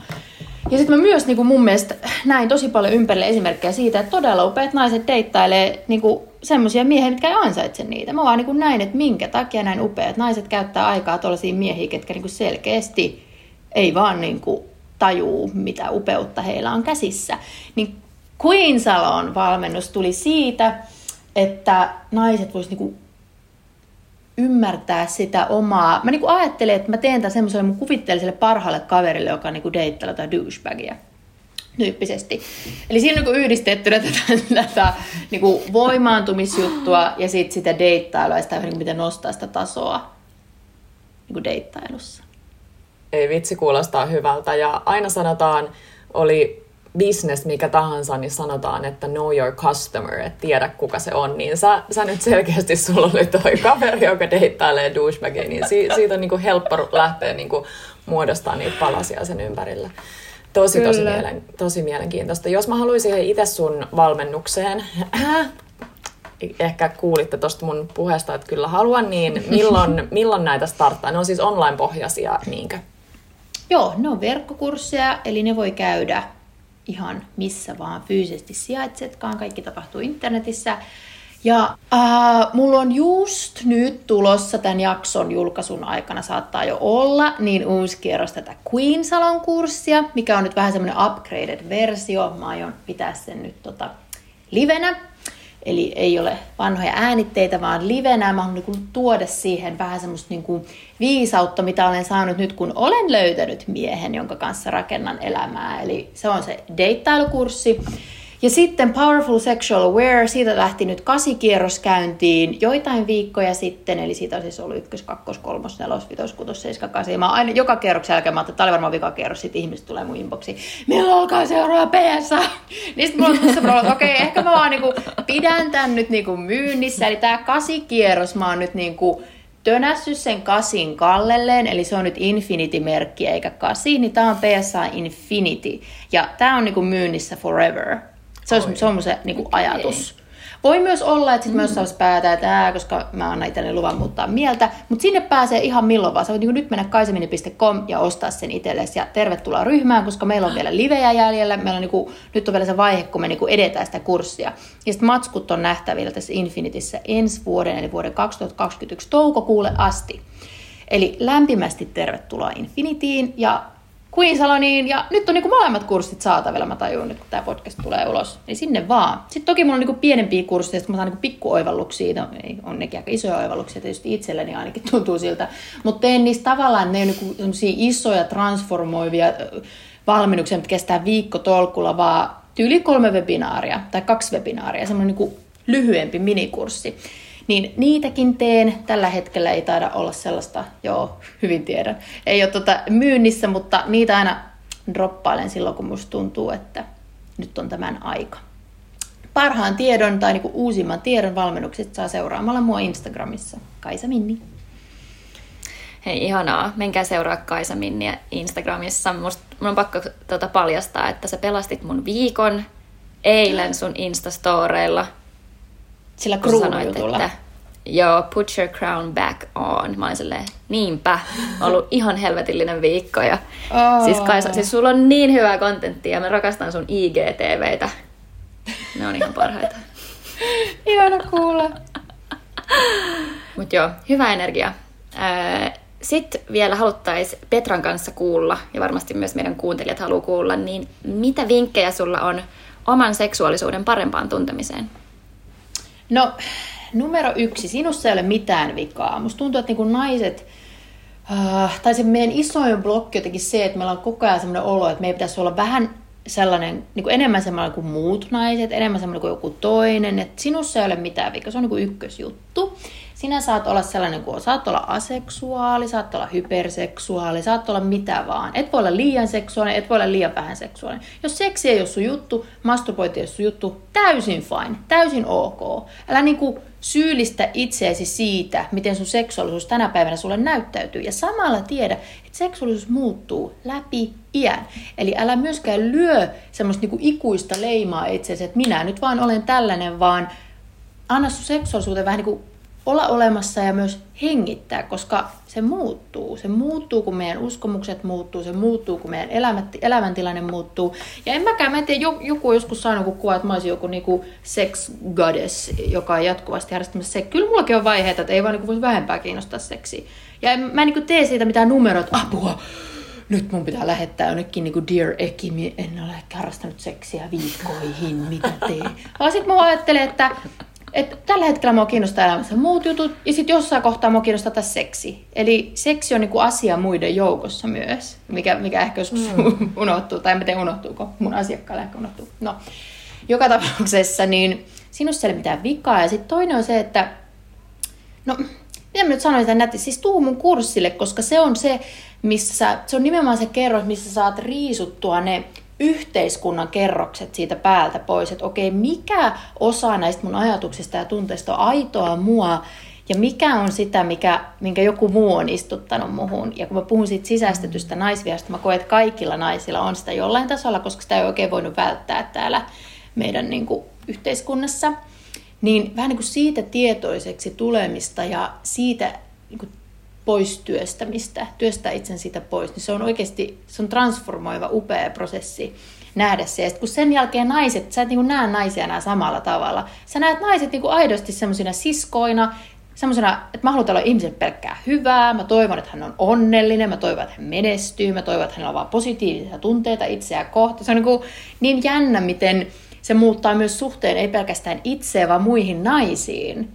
Ja sitten mä myös niin kuin mun mielestä näin tosi paljon ympärille esimerkkejä siitä, että todella upeat naiset deittailee niin semmoisia miehiä, mitkä ei ansaitse niitä. Mä vaan niin kuin näin, että minkä takia näin upeat naiset käyttää aikaa tuollaisiin miehiä, ketkä niin kuin selkeästi ei vaan niin kuin tajuu, mitä upeutta heillä on käsissä. Niin Queen Salon valmennus tuli siitä, että naiset voisivat niin ymmärtää sitä omaa... Mä niinku ajattelen, että mä teen tämän semmoiselle mun kuvitteelliselle parhaalle kaverille, joka niinku deittailu tai douchebagia tyyppisesti. Eli siinä on niinku yhdistettynä tätä, tätä niinku voimaantumisjuttua ja sit sitä deittailua ja sitä, niinku, miten nostaa sitä tasoa niinku deittailussa. Ei vitsi, kuulostaa hyvältä. Ja aina sanotaan, oli business mikä tahansa, niin sanotaan, että know your customer, että tiedä kuka se on, niin sä, sä nyt selkeästi sulla oli toi kaveri, joka deittailee douchebagia, niin si, siitä on niinku helppo lähteä niinku muodostaa niitä palasia sen ympärillä. Tosi, tosi, mielen, tosi mielenkiintoista. Jos mä haluaisin itse sun valmennukseen, ehkä kuulitte tuosta mun puheesta, että kyllä haluan, niin milloin, milloin näitä starttaa? Ne on siis online-pohjaisia, niinkö? Joo, ne on verkkokursseja, eli ne voi käydä ihan missä vaan fyysisesti sijaitsetkaan. Kaikki tapahtuu internetissä. Ja äh, mulla on just nyt tulossa tämän jakson julkaisun aikana, saattaa jo olla, niin uusi kierros tätä Queen Salon kurssia, mikä on nyt vähän semmoinen upgraded versio. Mä aion pitää sen nyt tota livenä. Eli ei ole vanhoja äänitteitä, vaan livenä. Mä haluan niin tuoda siihen vähän semmoista niin kuin viisautta, mitä olen saanut nyt, kun olen löytänyt miehen, jonka kanssa rakennan elämää. Eli se on se deittailukurssi. Ja sitten Powerful Sexual Aware, siitä lähti nyt kasikierros käyntiin joitain viikkoja sitten, eli siitä on siis ollut ykkös, kakkos, kolmos, nelos, vitos, kutos, seiska, kasi. Mä aina joka kierroksen jälkeen mä että tämä oli varmaan vika kierros, sitten ihmiset tulee mun inboxiin, milloin alkaa seuraava PSA? Niin sitten mulla on semmoinen, että okei, okay, ehkä mä vaan niinku pidän tän nyt niinku myynnissä, eli tää kasikierros mä oon nyt niinku tönässyt sen kasin kallelleen, eli se on nyt Infinity-merkki eikä kasi, niin tää on PSA Infinity. Ja tää on niinku myynnissä forever. Se on, se on se niin kuin ajatus. Voi myös olla, että sitten mm. myös päätä, että ää, koska mä annan itselleni luvan muuttaa mieltä, mutta sinne pääsee ihan milloin vaan. Sä voit niin nyt mennä kaisemini.com ja ostaa sen itsellesi ja tervetuloa ryhmään, koska meillä on vielä livejä jäljellä. Meillä on niin kuin, nyt on vielä se vaihe, kun me niin kuin edetään sitä kurssia. Ja sitten matskut on nähtävillä tässä Infinitissä ensi vuoden, eli vuoden 2021 toukokuulle asti. Eli lämpimästi tervetuloa Infinitiin ja Queensaloniin ja nyt on niinku molemmat kurssit saatavilla, mä tajun nyt kun tämä podcast tulee ulos. Eli sinne vaan. Sitten toki mulla on niinku pienempiä kursseja, että mä saan niinku pikkuoivalluksia, no ei on nekin aika isoja oivalluksia, tietysti itselleni ainakin tuntuu siltä. Mutta teen niistä tavallaan, ne on niinku isoja transformoivia valmennuksia, mitkä kestää viikko tolkulla, vaan tyyli kolme webinaaria tai kaksi webinaaria, semmoinen niinku lyhyempi minikurssi. Niin niitäkin teen. Tällä hetkellä ei taida olla sellaista, joo, hyvin tiedän. Ei ole tota myynnissä, mutta niitä aina droppailen silloin, kun musta tuntuu, että nyt on tämän aika. Parhaan tiedon tai niinku uusimman tiedon valmennukset saa seuraamalla mua Instagramissa. Kaisa Minni. Hei, ihanaa. Menkää seuraa Kaisa Minniä Instagramissa. Musta, mun on pakko tuota paljastaa, että sä pelastit mun viikon eilen sun Instastoreilla sillä kruunujutulla. Että, joo, put your crown back on. Mä olin silleen, niinpä, ollut ihan helvetillinen viikko. Ja, oh. siis, Kaisa, siis sulla on niin hyvää kontenttia ja mä rakastan sun IGTVitä. Ne on ihan parhaita. Ihana kuulla. Mut joo, hyvä energia. Sitten vielä haluttaisiin Petran kanssa kuulla, ja varmasti myös meidän kuuntelijat haluaa kuulla, niin mitä vinkkejä sulla on oman seksuaalisuuden parempaan tuntemiseen? No, numero yksi, sinussa ei ole mitään vikaa. Musta tuntuu, että niin naiset, äh, tai se meidän isoin blokki jotenkin se, että meillä on koko ajan sellainen olo, että meidän pitäisi olla vähän sellainen, niin enemmän sellainen kuin muut naiset, enemmän sellainen kuin joku toinen, että sinussa ei ole mitään vikaa, se on niin kuin ykkösjuttu. Sinä saat olla sellainen kuin saat olla aseksuaali, saat olla hyperseksuaali, saat olla mitä vaan. Et voi olla liian seksuaalinen, et voi olla liian vähän seksuaalinen. Jos seksi ei ole sun juttu, masturbointi ei ole sun juttu, täysin fine, täysin ok. Älä niinku syyllistä itseäsi siitä, miten sun seksuaalisuus tänä päivänä sulle näyttäytyy. Ja samalla tiedä, että seksuaalisuus muuttuu läpi iän. Eli älä myöskään lyö semmoista niinku ikuista leimaa itseäsi, että minä nyt vaan olen tällainen, vaan anna sun seksuaalisuuteen vähän niin kuin olla olemassa ja myös hengittää, koska se muuttuu. Se muuttuu, kun meidän uskomukset muuttuu, se muuttuu, kun meidän elämät, elämäntilanne muuttuu. Ja en mäkään, mä en tiedä, joku on joskus saanut kun kuva, että mä olisin joku niinku sex goddess, joka on jatkuvasti harrastamassa se. Kyllä mullakin on vaiheita, että ei vaan niinku voisi vähempää kiinnostaa seksi. Ja en, mä en niinku tee siitä mitään numerot, apua, nyt mun pitää lähettää jonnekin niin kuin Dear Eki, en ole harrastanut seksiä viikkoihin, mitä tee. Vaan sitten mä ajattelen, että et tällä hetkellä mua kiinnostaa elämässä muut jutut, ja sitten jossain kohtaa mua kiinnostaa tässä seksi. Eli seksi on niinku asia muiden joukossa myös, mikä, mikä ehkä joskus mm. unohtuu, tai en tiedä unohtuuko, mun asiakkaalle ehkä unohtuu. No, joka tapauksessa, niin sinussa ei ole mitään vikaa. Ja sitten toinen on se, että no, mitä mä nyt sanoin tämän nätti, siis tuu mun kurssille, koska se on se, missä, se on nimenomaan se kerros, missä saat riisuttua ne yhteiskunnan kerrokset siitä päältä pois, että okei, mikä osa näistä mun ajatuksista ja tunteista on aitoa mua, ja mikä on sitä, mikä, minkä joku muu on istuttanut muhun. Ja kun mä puhun siitä sisäistetystä naisviasta, mä koen, että kaikilla naisilla on sitä jollain tasolla, koska sitä ei oikein voinut välttää täällä meidän niin kuin, yhteiskunnassa. Niin vähän niin kuin siitä tietoiseksi tulemista ja siitä niin kuin, pois työstämistä, työstää itsen siitä pois, niin se on oikeasti se on transformoiva, upea prosessi nähdä se. Ja kun sen jälkeen naiset, sä et niin näe naisia enää samalla tavalla. Sä näet naiset niin aidosti semmoisina siskoina, semmoisena, että mä haluan olla ihmisen pelkkää hyvää, mä toivon, että hän on onnellinen, mä toivon, että hän menestyy, mä toivon, että hänellä on vaan positiivisia tunteita itseään kohta. Se on niin, niin jännä, miten se muuttaa myös suhteen ei pelkästään itseä, vaan muihin naisiin.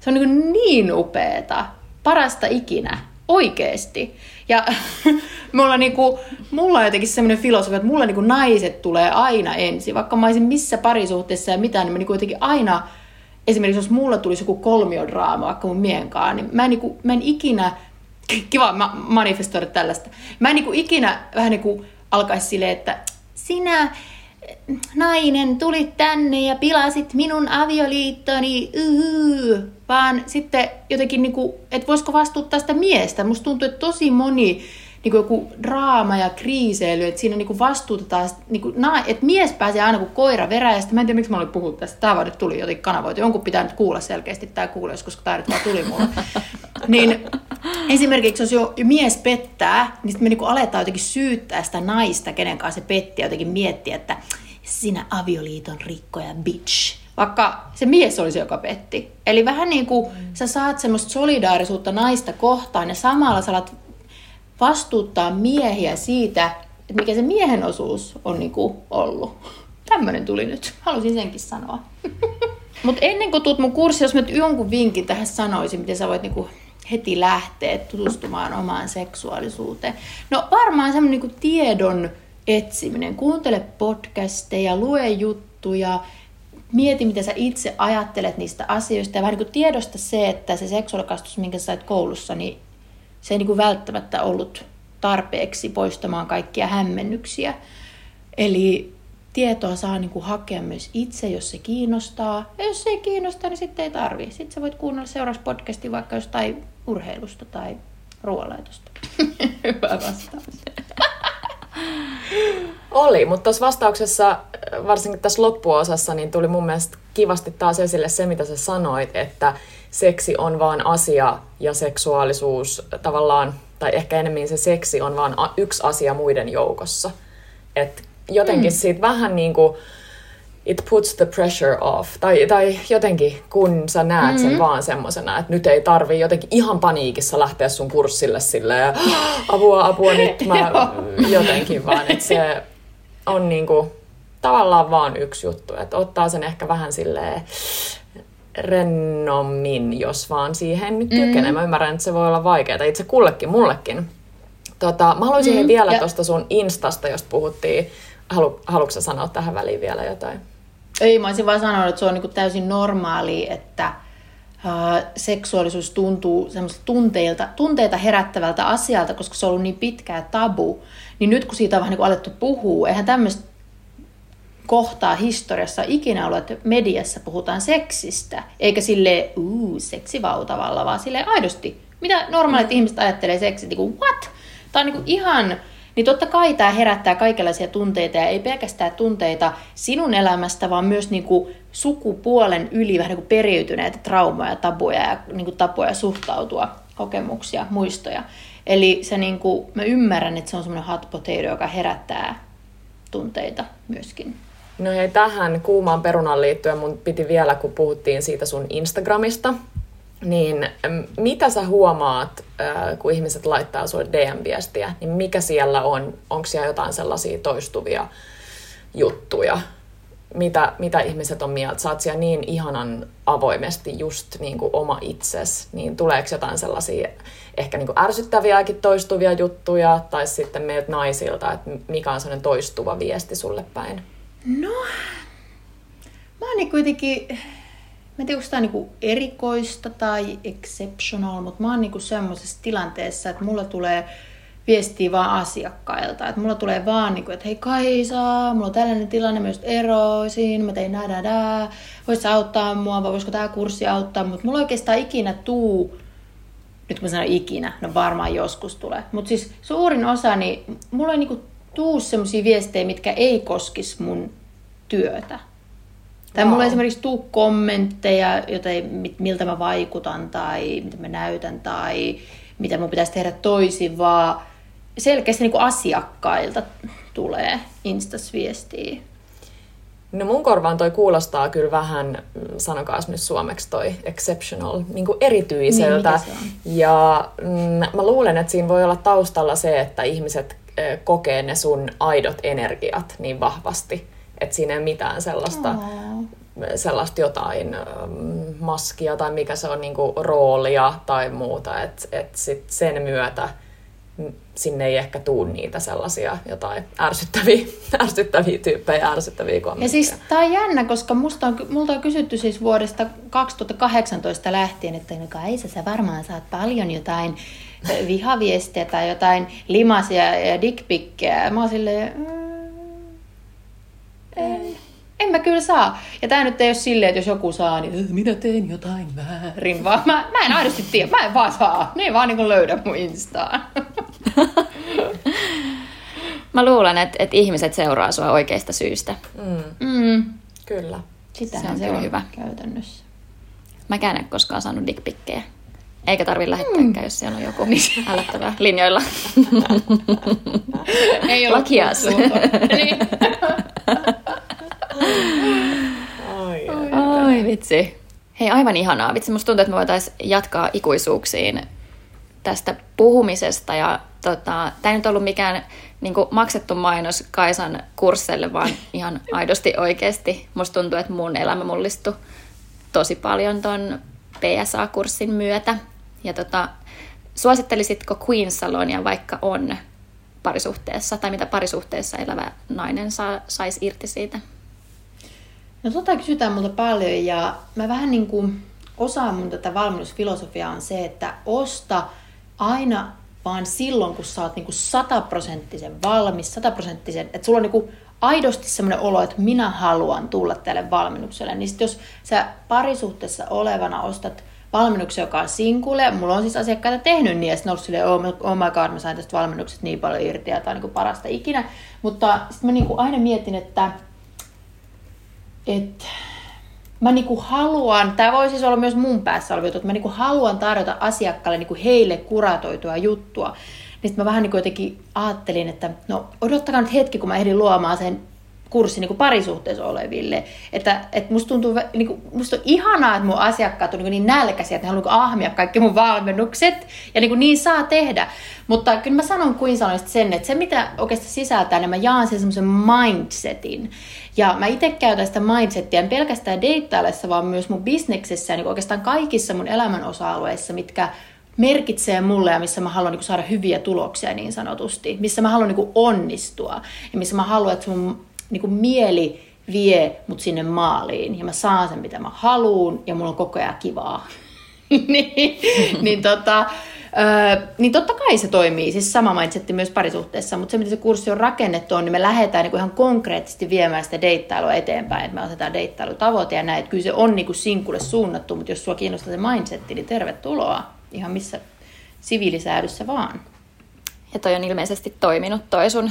Se on niin, niin upeeta parasta ikinä. Oikeesti. Ja mulla, niinku, mulla on jotenkin semmoinen filosofia, että mulla niinku naiset tulee aina ensin. Vaikka mä olisin missä parisuhteessa ja mitään, niin mä niinku jotenkin aina, esimerkiksi jos mulla tulisi joku kolmiodraama vaikka mun miehen kanssa, niin mä en, niinku, mä en ikinä, kiva ma- manifestoida tällaista, mä en niinku ikinä vähän niinku alkaisi silleen, että sinä nainen, tulit tänne ja pilasit minun avioliittoni, yhyy. Vaan sitten jotenkin, niin kuin, että voisiko vastuuttaa sitä miestä. Musta tuntuu, että tosi moni niin kuin joku draama ja kriiseily, että siinä niin kuin vastuutetaan, niin kuin, na, että mies pääsee aina kuin koira veräjästä. Mä en tiedä, miksi mä olin puhunut tästä. Tämä vaan nyt tuli jotenkin kanavoitu. Jonkun pitää nyt kuulla selkeästi tämä kuulee, koska tämä nyt vaan tuli mulle. niin esimerkiksi jos jo mies pettää, niin sitten me niin kuin aletaan jotenkin syyttää sitä naista, kenen kanssa se petti, ja jotenkin miettiä, että sinä avioliiton rikkoja bitch. Vaikka se mies oli se, joka petti. Eli vähän niin kuin sä saat semmoista solidaarisuutta naista kohtaan ja samalla sä alat vastuuttaa miehiä siitä, että mikä se miehen osuus on niin kuin ollut. Tämmöinen tuli nyt. Halusin senkin sanoa. Mutta ennen kuin tuut mun kurssi, jos mä jonkun vinkin tähän sanoisin, miten sä voit niinku heti lähteä tutustumaan omaan seksuaalisuuteen. No varmaan semmoinen niinku tiedon etsiminen. Kuuntele podcasteja, lue juttuja, mieti, mitä sä itse ajattelet niistä asioista ja vähän niin kuin tiedosta se, että se seksuaalikastus, minkä sä sait koulussa, niin se ei niin kuin välttämättä ollut tarpeeksi poistamaan kaikkia hämmennyksiä. Eli tietoa saa niin kuin hakea myös itse, jos se kiinnostaa. Ja jos se ei kiinnosta, niin sitten ei tarvi. Sitten sä voit kuunnella seuraavaksi podcastin vaikka jostain urheilusta tai ruoanlaitosta. Hyvä vastaus. Oli, mutta tuossa vastauksessa, varsinkin tässä loppuosassa, niin tuli mun mielestä kivasti taas esille se, mitä sä sanoit, että seksi on vaan asia ja seksuaalisuus tavallaan, tai ehkä enemmän se seksi on vaan yksi asia muiden joukossa. Et jotenkin mm. siitä vähän niin kuin it puts the pressure off. Tai, tai jotenkin, kun sä näet mm-hmm. sen vaan semmosena, että nyt ei tarvi jotenkin ihan paniikissa lähteä sun kurssille silleen, apua, apua, nyt mä jotenkin vaan, että se on niinku tavallaan vaan yksi juttu, että ottaa sen ehkä vähän silleen rennommin, jos vaan siihen nyt kykenee. Mm-hmm. Mä ymmärrän, että se voi olla vaikeaa, itse kullekin, mullekin. Tota, mä haluaisin mm, vielä ja... tuosta sun Instasta, josta puhuttiin. Halu, haluatko sanoa tähän väliin vielä jotain? Ei, mä olisin vaan sanonut, että se on niin täysin normaali, että uh, seksuaalisuus tuntuu tunteilta, tunteita herättävältä asialta, koska se on ollut niin pitkä tabu. Niin nyt kun siitä on vähän niin alettu puhua, eihän tämmöistä kohtaa historiassa ikinä ollut, että mediassa puhutaan seksistä, eikä sille uu, seksivautavalla, vaan sille aidosti. Mitä normaalit mm. ihmiset ajattelee seksistä, niin kuin what? Tämä on niin kuin ihan niin totta kai tämä herättää kaikenlaisia tunteita ja ei pelkästään tunteita sinun elämästä, vaan myös niin kuin sukupuolen yli vähän niin kuin periytyneitä traumoja, tabuja ja niin kuin tapoja suhtautua, kokemuksia, muistoja. Eli se niin kuin, mä ymmärrän, että se on semmoinen hot potato, joka herättää tunteita myöskin. No hei, tähän kuumaan perunaan liittyen mun piti vielä, kun puhuttiin siitä sun Instagramista, niin mitä sä huomaat, kun ihmiset laittaa sulle DM-viestiä, niin mikä siellä on? Onko siellä jotain sellaisia toistuvia juttuja? Mitä, mitä ihmiset on mieltä? Saat siellä niin ihanan avoimesti just niin kuin oma itses, niin tuleeko jotain sellaisia ehkä niin kuin ärsyttäviäkin toistuvia juttuja, tai sitten meiltä naisilta, että mikä on sellainen toistuva viesti sulle päin? No, mä oon niin kuitenkin, mä en tiedä, onko tämä niinku erikoista tai exceptional, mutta mä oon niinku semmoisessa tilanteessa, että mulla tulee viestiä vaan asiakkailta. Että mulla tulee vaan, niinku, että hei Kaisa, mulla on tällainen tilanne, just eroisin, mä tein nää, nää, nää. Voisitko auttaa mua vai voisiko tämä kurssi auttaa? Mutta mulla oikeastaan ikinä tuu, nyt kun mä sanon ikinä, no varmaan joskus tulee. Mutta siis suurin osa, niin mulla ei niinku tuu sellaisia viestejä, mitkä ei koskisi mun työtä. Tai wow. mulla esimerkiksi tuu kommentteja, joten miltä mä vaikutan tai mitä mä näytän tai mitä mun pitäisi tehdä toisin, vaan selkeästi niin asiakkailta tulee instas viestiä. No mun korvaan toi kuulostaa kyllä vähän, sanokaa nyt suomeksi toi exceptional, niin kuin erityiseltä. Niin, ja mm, mä luulen, että siinä voi olla taustalla se, että ihmiset kokee ne sun aidot energiat niin vahvasti, että siinä ei ole mitään sellaista, oh. sellaista jotain maskia tai mikä se on niinku roolia tai muuta, että et sit sen myötä sinne ei ehkä tuu niitä sellaisia jotain ärsyttäviä, ärsyttäviä tyyppejä, ärsyttäviä kommentteja. Ja siis tämä on jännä, koska musta on, multa on kysytty siis vuodesta 2018 lähtien, että no kai sä varmaan saat paljon jotain vihaviestiä tai jotain limasia ja dickpikkejä. Mä oon silleen, mm, en, en mä kyllä saa. Ja tää nyt ei ole silleen, että jos joku saa, niin minä teen jotain väärin, vaan mä, mä en aidosti tiedä, mä en vaan saa. Ne ei vaan niin löydä mun instaan. mä luulen, että, että ihmiset seuraa sua oikeista syystä. Mm. Mm. Kyllä. Sitähän se on, se on hyvä. käytännössä. Mäkään en koskaan saanut dickpikkejä. Eikä tarvi lähettääkään, mm. jos siellä on joku niin. älyttävä linjoilla. Ei ole Lakias. niin. Oi, Oi, vitsi. Hei, aivan ihanaa. Vitsi, musta tuntuu, että me voitaisiin jatkaa ikuisuuksiin tästä puhumisesta. Ja tota, tämä ei nyt ollut mikään niin maksettu mainos Kaisan kurssille, vaan ihan aidosti oikeasti. Musta tuntuu, että mun elämä mullistui tosi paljon ton PSA-kurssin myötä. Ja tota, suosittelisitko Queen Salonia vaikka on parisuhteessa, tai mitä parisuhteessa elävä nainen saa, saisi irti siitä? No tota kysytään multa paljon ja mä vähän niin kuin osaan mun tätä valmennusfilosofiaa on se, että osta aina vaan silloin, kun sä oot niin kuin sataprosenttisen valmis, sataprosenttisen, että sulla on niin kuin aidosti semmoinen olo, että minä haluan tulla tälle valmennukselle, niin sit jos sä parisuhteessa olevana ostat valmennuksen, joka on sinkulle. Mulla on siis asiakkaita tehnyt niin, ja sitten ollut silleen, oh, oh my god, mä sain tästä valmennuksesta niin paljon irti, ja tämä on niin parasta ikinä. Mutta sitten mä niin kuin aina mietin, että, että mä niin kuin haluan, tämä voi siis olla myös mun päässä oleva juttu, että mä niin kuin haluan tarjota asiakkaalle niin kuin heille kuratoitua juttua. Niin mä vähän niin kuin jotenkin ajattelin, että no odottakaa nyt hetki, kun mä ehdin luomaan sen kurssi niin parisuhteessa oleville. Että, että musta tuntuu, niin kuin, musta on ihanaa, että mun asiakkaat on niin, niin nälkäisiä, että ne haluaa niinku ahmia kaikki mun valmennukset. Ja niin, kuin niin saa tehdä. Mutta kyllä mä sanon kuin sanoisit sen, että se mitä oikeasti sisältää, niin mä jaan sen semmoisen mindsetin. Ja mä itse käytän sitä mindsettiä en pelkästään deittailessa, vaan myös mun bisneksessä ja niin oikeastaan kaikissa mun elämän osa-alueissa, mitkä merkitsee mulle ja missä mä haluan niin saada hyviä tuloksia niin sanotusti, missä mä haluan niin onnistua ja missä mä haluan, että mun niin mieli vie mut sinne maaliin ja mä saan sen, mitä mä haluun ja mulla on koko ajan kivaa. niin, niin, tota, öö, niin totta kai se toimii, siis sama mindsetti myös parisuhteessa, mutta se, miten se kurssi on rakennettu on, niin me lähdetään niin ihan konkreettisesti viemään sitä deittailua eteenpäin, että me otetaan deittailutavoite ja näin, että kyllä se on niin kuin sinkulle suunnattu, mutta jos sua kiinnostaa se mindsetti, niin tervetuloa ihan missä siviilisäädyssä vaan. Ja toi on ilmeisesti toiminut toi sun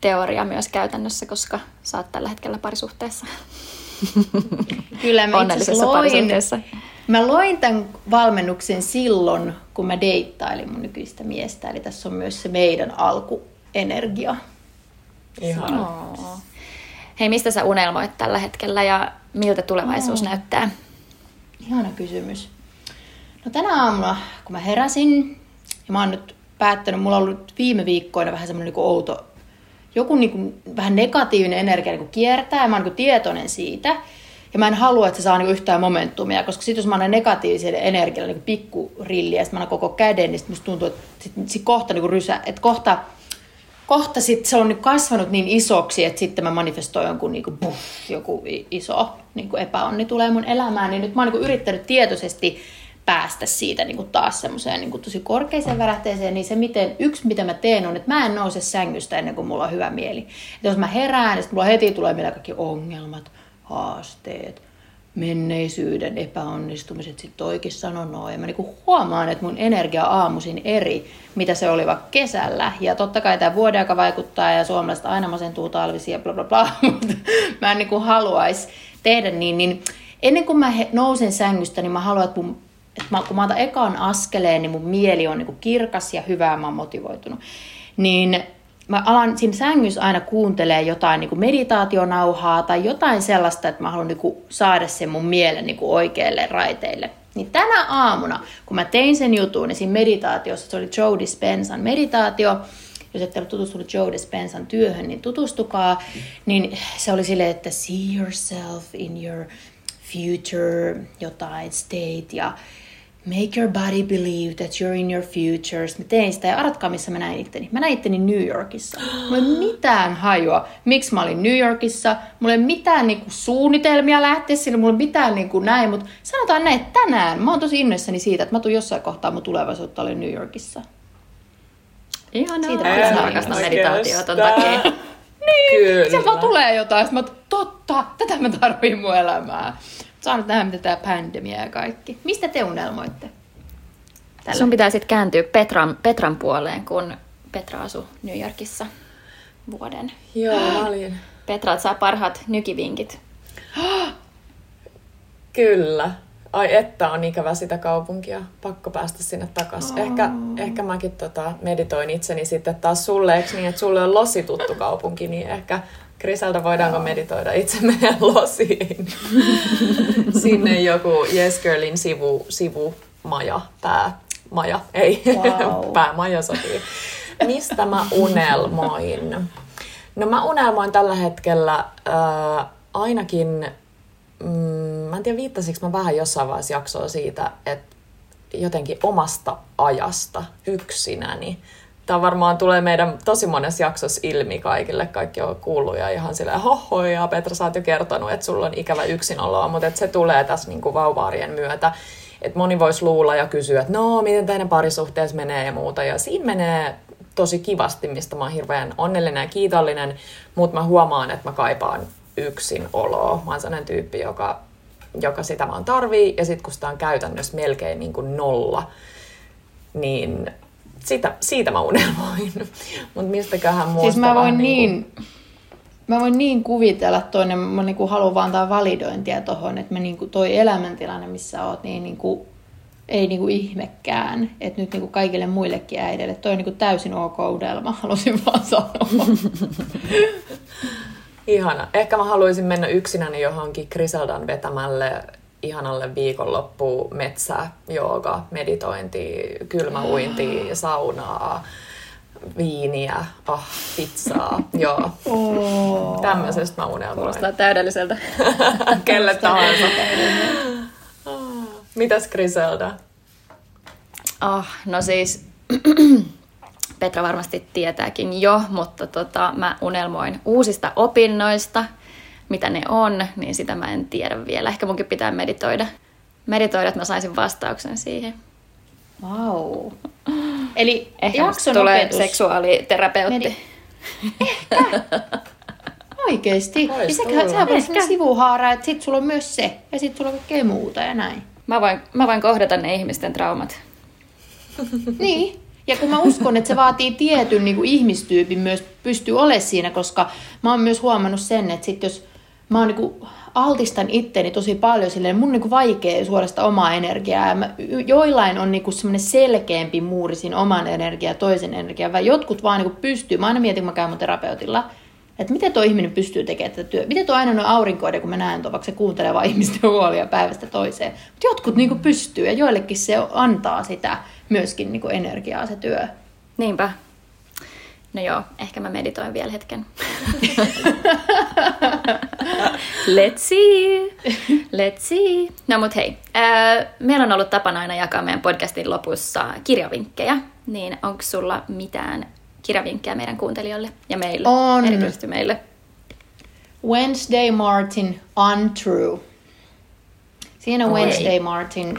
teoria myös käytännössä, koska sä oot tällä hetkellä parisuhteessa. Kyllä mä itse loin. Mä loin tämän valmennuksen silloin, kun mä deittailin mun nykyistä miestä. Eli tässä on myös se meidän alkuenergia. Ihana. Oo. Hei, mistä sä unelmoit tällä hetkellä ja miltä tulevaisuus näyttää? Ihana kysymys. No tänä aamuna, kun mä heräsin, ja mä oon nyt päättänyt, mulla on ollut viime viikkoina vähän semmoinen niin outo, joku niin kuin, vähän negatiivinen energia niin kuin kiertää, ja mä oon niin kuin tietoinen siitä. Ja mä en halua, että se saa niin kuin yhtään momentumia, koska sit jos mä annan negatiivisen energialla niin pikkurilliä, ja sit mä annan koko käden, niin musta tuntuu, että sit, sit kohta niin kuin rysä, että kohta, kohta sit se on niin kasvanut niin isoksi, että sitten mä manifestoin jonkun niin kuin, buff, joku iso niin kuin epäonni tulee mun elämään, niin nyt mä oon niin kuin yrittänyt tietoisesti päästä siitä niin kuin taas semmoiseen niin kuin tosi korkeaseen värähteeseen, niin se miten, yksi mitä mä teen on, että mä en nouse sängystä ennen kuin mulla on hyvä mieli. Että jos mä herään, niin mulla heti tulee mieleen kaikki ongelmat, haasteet, menneisyyden epäonnistumiset, sitten toikin sanoo noin. Mä niinku huomaan, että mun energia aamuisin eri, mitä se oli vaikka kesällä. Ja totta kai tämä vuoden aika vaikuttaa ja suomalaiset aina masentuu talvisia bla bla bla, mutta mä en niinku haluaisi tehdä niin. niin ennen kuin mä nousen sängystä, niin mä haluan, että, mun, että mä, kun mä otan ekan askeleen, niin mun mieli on niinku kirkas ja hyvä, mä oon motivoitunut. Niin mä alan siinä sängyssä aina kuuntelee jotain niin kuin meditaationauhaa tai jotain sellaista, että mä haluan niin kuin saada sen mun mielen niin kuin oikealle raiteille. Niin tänä aamuna, kun mä tein sen jutun, niin siinä meditaatiossa, se oli Joe Dispensan meditaatio, jos ette ole tutustunut Joe Dispensan työhön, niin tutustukaa, niin se oli silleen, että see yourself in your future jotain state ja Make your body believe that you're in your futures. Mä tein sitä ja arvatkaa, missä mä näin itteni. Mä näin itteni New Yorkissa. Mulla ei mitään hajua, miksi mä olin New Yorkissa. Mulla ei mitään niinku, suunnitelmia lähteä sinne, mulla ei mitään niinku, näin. Mutta sanotaan näin, että tänään mä oon tosi innoissani siitä, että mä tuun jossain kohtaa mun tulevaisuutta olin New Yorkissa. Ihanaa. Siitä mä rakastan meditaatiota takia. Niin, Kyllä. sieltä vaan tulee jotain. Sitten mä totta, tätä mä tarvitsen mun elämää. Saan nyt nähdä, mitä tää pandemia ja kaikki. Mistä te unelmoitte? Tällä Sun pitää sitten kääntyä Petran, Petran puoleen, kun Petra asui New Yorkissa vuoden. Joo, mä olin. Petra saa parhaat nykivinkit. Kyllä. Ai että on ikävä sitä kaupunkia. Pakko päästä sinne takaisin. Ehkä, ehkä mäkin tota, meditoin itseni sitten taas sulle, eikö niin, että sulle on Losi tuttu kaupunki, niin ehkä Griselda voidaanko meditoida itse meidän Losiin. Sinne joku Yes Girlin sivu, sivumaja, päämaja, ei, Wow. päämaja sopii. Mistä mä unelmoin? No mä unelmoin tällä hetkellä äh, ainakin, mm, mä en tiedä viittasinko mä vähän jossain vaiheessa jaksoa siitä, että jotenkin omasta ajasta yksinäni. Tämä varmaan tulee meidän tosi monessa jaksossa ilmi kaikille. Kaikki on kuullut ja ihan silleen hoho ja Petra sä oot jo kertonut, että sulla on ikävä yksinoloa, mutta että se tulee tässä niinku vauvaarien myötä. Että moni voisi luulla ja kysyä, että no, miten teidän parisuhteessa menee ja muuta. Ja siinä menee tosi kivasti, mistä mä oon hirveän onnellinen ja kiitollinen, mutta mä huomaan, että mä kaipaan yksin oloa. Mä oon sellainen tyyppi, joka, joka sitä vaan tarvii, ja sitten kun sitä on käytännössä melkein niin kuin nolla, niin sitä, siitä mä unelmoin. Mutta mistäköhän muusta Siis mä voin niinku- niin, mä voin niin kuvitella toinen, mä niinku haluan vaan antaa validointia tohon, että mä niinku toi elämäntilanne, missä oot, niin niinku, ei niinku ihmekään. Että nyt niinku kaikille muillekin äideille, toi on niinku täysin ok unelma, halusin vaan sanoa. Ihana. Ehkä mä haluaisin mennä yksinäni johonkin Griseldan vetämälle ihanalle viikonloppu metsä, jooga, meditointi, kylmäuinti, saunaa, viiniä, ah, pizzaa, joo. Oh. Tämmöisestä mä unelmoin. Kuulostaa täydelliseltä. Kelle tahansa. Ah, Mitäs Griselda? Oh, no siis Petra varmasti tietääkin jo, mutta tota, mä unelmoin uusista opinnoista. Mitä ne on, niin sitä mä en tiedä vielä. Ehkä munkin pitää meditoida. Meditoida, että mä saisin vastauksen siihen. Wow. Eli Ehkä jakson tulee opetus. seksuaaliterapeutti. Medi- Oikeesti. Niin sekä, tulla. sehän voi Ehkä. olla sivuhaara, että sit sulla on myös se. Ja sit sulla on kaikkea muuta ja näin. Mä voin, mä voin kohdata ne ihmisten traumat. Niin. Ja kun mä uskon, että se vaatii tietyn niin kuin ihmistyypin myös pystyy olemaan siinä, koska mä oon myös huomannut sen, että sit jos mä oon niin kuin altistan itteni tosi paljon silleen, mun on niin vaikea suorasta omaa energiaa. Ja mä, joillain on niin semmoinen selkeämpi muuri siinä oman energiaa toisen energiaa, vai jotkut vaan niin pystyy. Mä aina mietin, kun mä käyn mun terapeutilla, että miten tuo ihminen pystyy tekemään tätä työtä. Miten tuo aina on aurinkoiden, kun mä näen tuon, vaikka se kuuntelee vaan ihmisten huolia päivästä toiseen. Mutta jotkut niin pystyy ja joillekin se antaa sitä myöskin niin energiaa se työ. Niinpä. No joo, ehkä mä meditoin vielä hetken. Let's see. Let's see. No mut hei, äh, meillä on ollut tapana aina jakaa meidän podcastin lopussa kirjavinkkejä. Niin onko sulla mitään kirjavinkkejä meidän kuuntelijoille ja meille, on. erityisesti meille? Wednesday Martin Untrue. Siinä. Wednesday Martin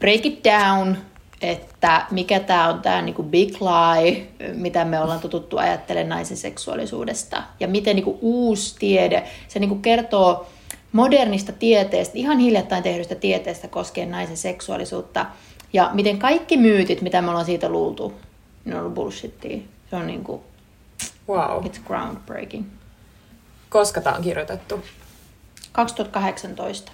Break it down – että mikä tämä on tämä niinku big lie, mitä me ollaan totuttu ajattelemaan naisen seksuaalisuudesta. Ja miten niinku uusi tiede, se niinku kertoo modernista tieteestä, ihan hiljattain tehdystä tieteestä koskien naisen seksuaalisuutta. Ja miten kaikki myytit, mitä me ollaan siitä luultu, ne on ollut bullshittia. Se on niinku, wow. it's groundbreaking. Koska tämä on kirjoitettu? 2018.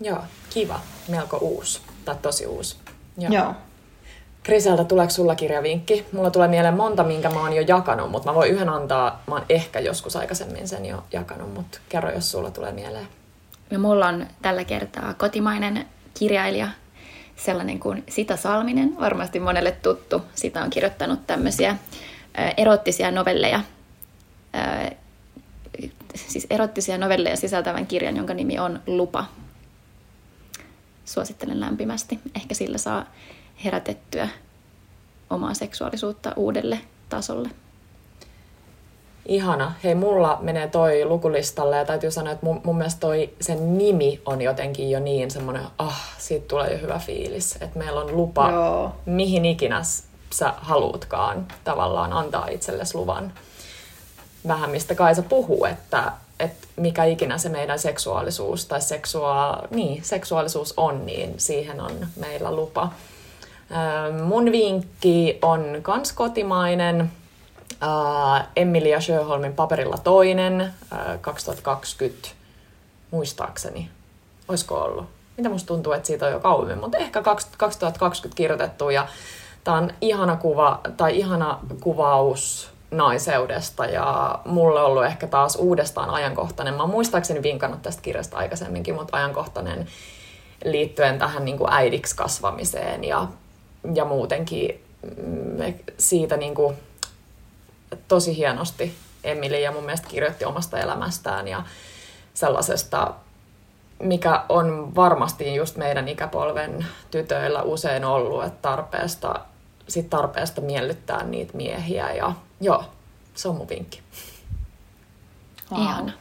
Joo, kiva. Melko uusi. Tai tosi uusi. Joo. Joo. Kriseltä, tuleeko sulla kirjavinkki? Mulla tulee mieleen monta, minkä mä oon jo jakanut, mutta mä voin yhden antaa. Mä oon ehkä joskus aikaisemmin sen jo jakanut, mutta kerro, jos sulla tulee mieleen. No mulla on tällä kertaa kotimainen kirjailija, sellainen kuin Sita Salminen, varmasti monelle tuttu. Sitä on kirjoittanut tämmöisiä erottisia novelleja, siis erottisia novelleja sisältävän kirjan, jonka nimi on Lupa suosittelen lämpimästi. Ehkä sillä saa herätettyä omaa seksuaalisuutta uudelle tasolle. Ihana. Hei, mulla menee toi lukulistalle ja täytyy sanoa, että mun, mun mielestä toi, sen nimi on jotenkin jo niin semmoinen, ah, siitä tulee jo hyvä fiilis. Että meillä on lupa, Joo. mihin ikinä sä haluutkaan tavallaan antaa itsellesi luvan. Vähän mistä Kaisa puhuu, että että mikä ikinä se meidän seksuaalisuus tai seksua, niin, seksuaalisuus on, niin siihen on meillä lupa. Mun vinkki on kans kotimainen. Emilia Sjöholmin paperilla toinen, 2020, muistaakseni. Olisiko ollut? Mitä musta tuntuu, että siitä on jo kauemmin, mutta ehkä 2020 kirjoitettu ja tämä on ihana kuva tai ihana kuvaus naiseudesta ja mulle ollut ehkä taas uudestaan ajankohtainen. Mä muistaakseni vinkannut tästä kirjasta aikaisemminkin, mutta ajankohtainen liittyen tähän niin kuin äidiksi kasvamiseen ja, ja muutenkin mm, siitä niin kuin, tosi hienosti Emili ja mun mielestä kirjoitti omasta elämästään ja sellaisesta, mikä on varmasti just meidän ikäpolven tytöillä usein ollut, että tarpeesta, sit tarpeesta miellyttää niitä miehiä ja Joo, se on mun vinkki. Wow. Ihana.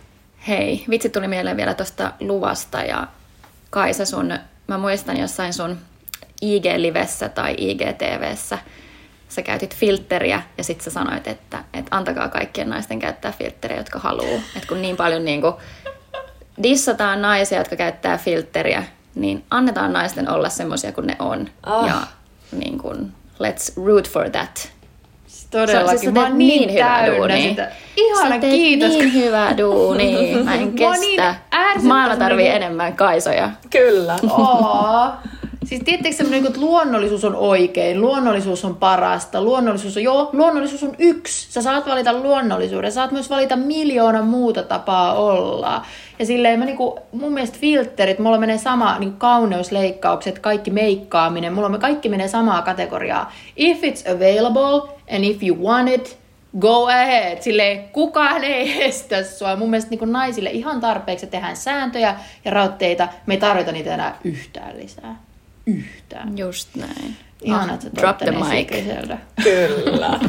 Hei, vitsi tuli mieleen vielä tuosta luvasta ja Kaisa sun, mä muistan jossain sun IG-livessä tai IGTVssä, sä käytit filtteriä ja sitten sä sanoit, että, että antakaa kaikkien naisten käyttää filtteriä, jotka haluaa. Että kun niin paljon niin kuin dissataan naisia, jotka käyttää filtteriä, niin annetaan naisten olla semmoisia kuin ne on. Oh. Ja niin kuin, let's root for that. Todellakin. Siis mä oon niin, niin hyvä duuni. Sitä. Ihana, sä kiitos. niin hyvä duuni. Mä en kestä. Niin Maailma tarvii niin... enemmän kaisoja. Kyllä. Oh. Siis tiedättekö semmoinen, että luonnollisuus on oikein, luonnollisuus on parasta, luonnollisuus on, joo, luonnollisuus on yksi. Sä saat valita luonnollisuuden, saat myös valita miljoona muuta tapaa olla. Ja silleen mä niinku, mun mielestä filterit, mulla menee sama niinku kauneusleikkaukset, kaikki meikkaaminen, mulla me kaikki menee samaa kategoriaa. If it's available and if you want it, go ahead. Sille kukaan ei estä sua. Mun mielestä niin naisille ihan tarpeeksi tehdään sääntöjä ja rautteita. Me ei tarvita niitä enää yhtään lisää yhtään. Just näin. Ihan, että Drop the mic. Kyllä.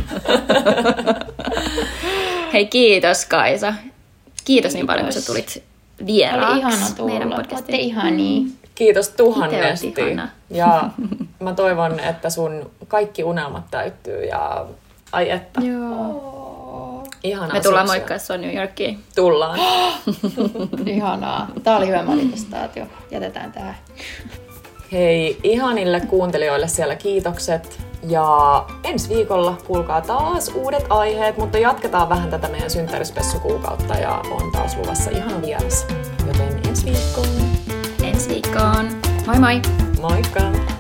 Hei, kiitos Kaisa. Kiitos, kiitos niin paljon, kun sä tulit vieraaksi Oli ihana tulla. meidän podcastiin. ihania. niin. Kiitos tuhannesti. Ja mä toivon, että sun kaikki unelmat täyttyy ja ai että. Joo. Ihanaa Me tullaan moikkaa sua New Yorkiin. Tullaan. Ihanaa. Tää oli hyvä manifestaatio. Jätetään tähän. Hei, ihanille kuuntelijoille siellä kiitokset. Ja ensi viikolla kuulkaa taas uudet aiheet, mutta jatketaan vähän tätä meidän synttärispessukuukautta ja on taas luvassa ihana vieras. Joten ensi viikkoon. Ensi viikkoon. Moi moi! Moikka!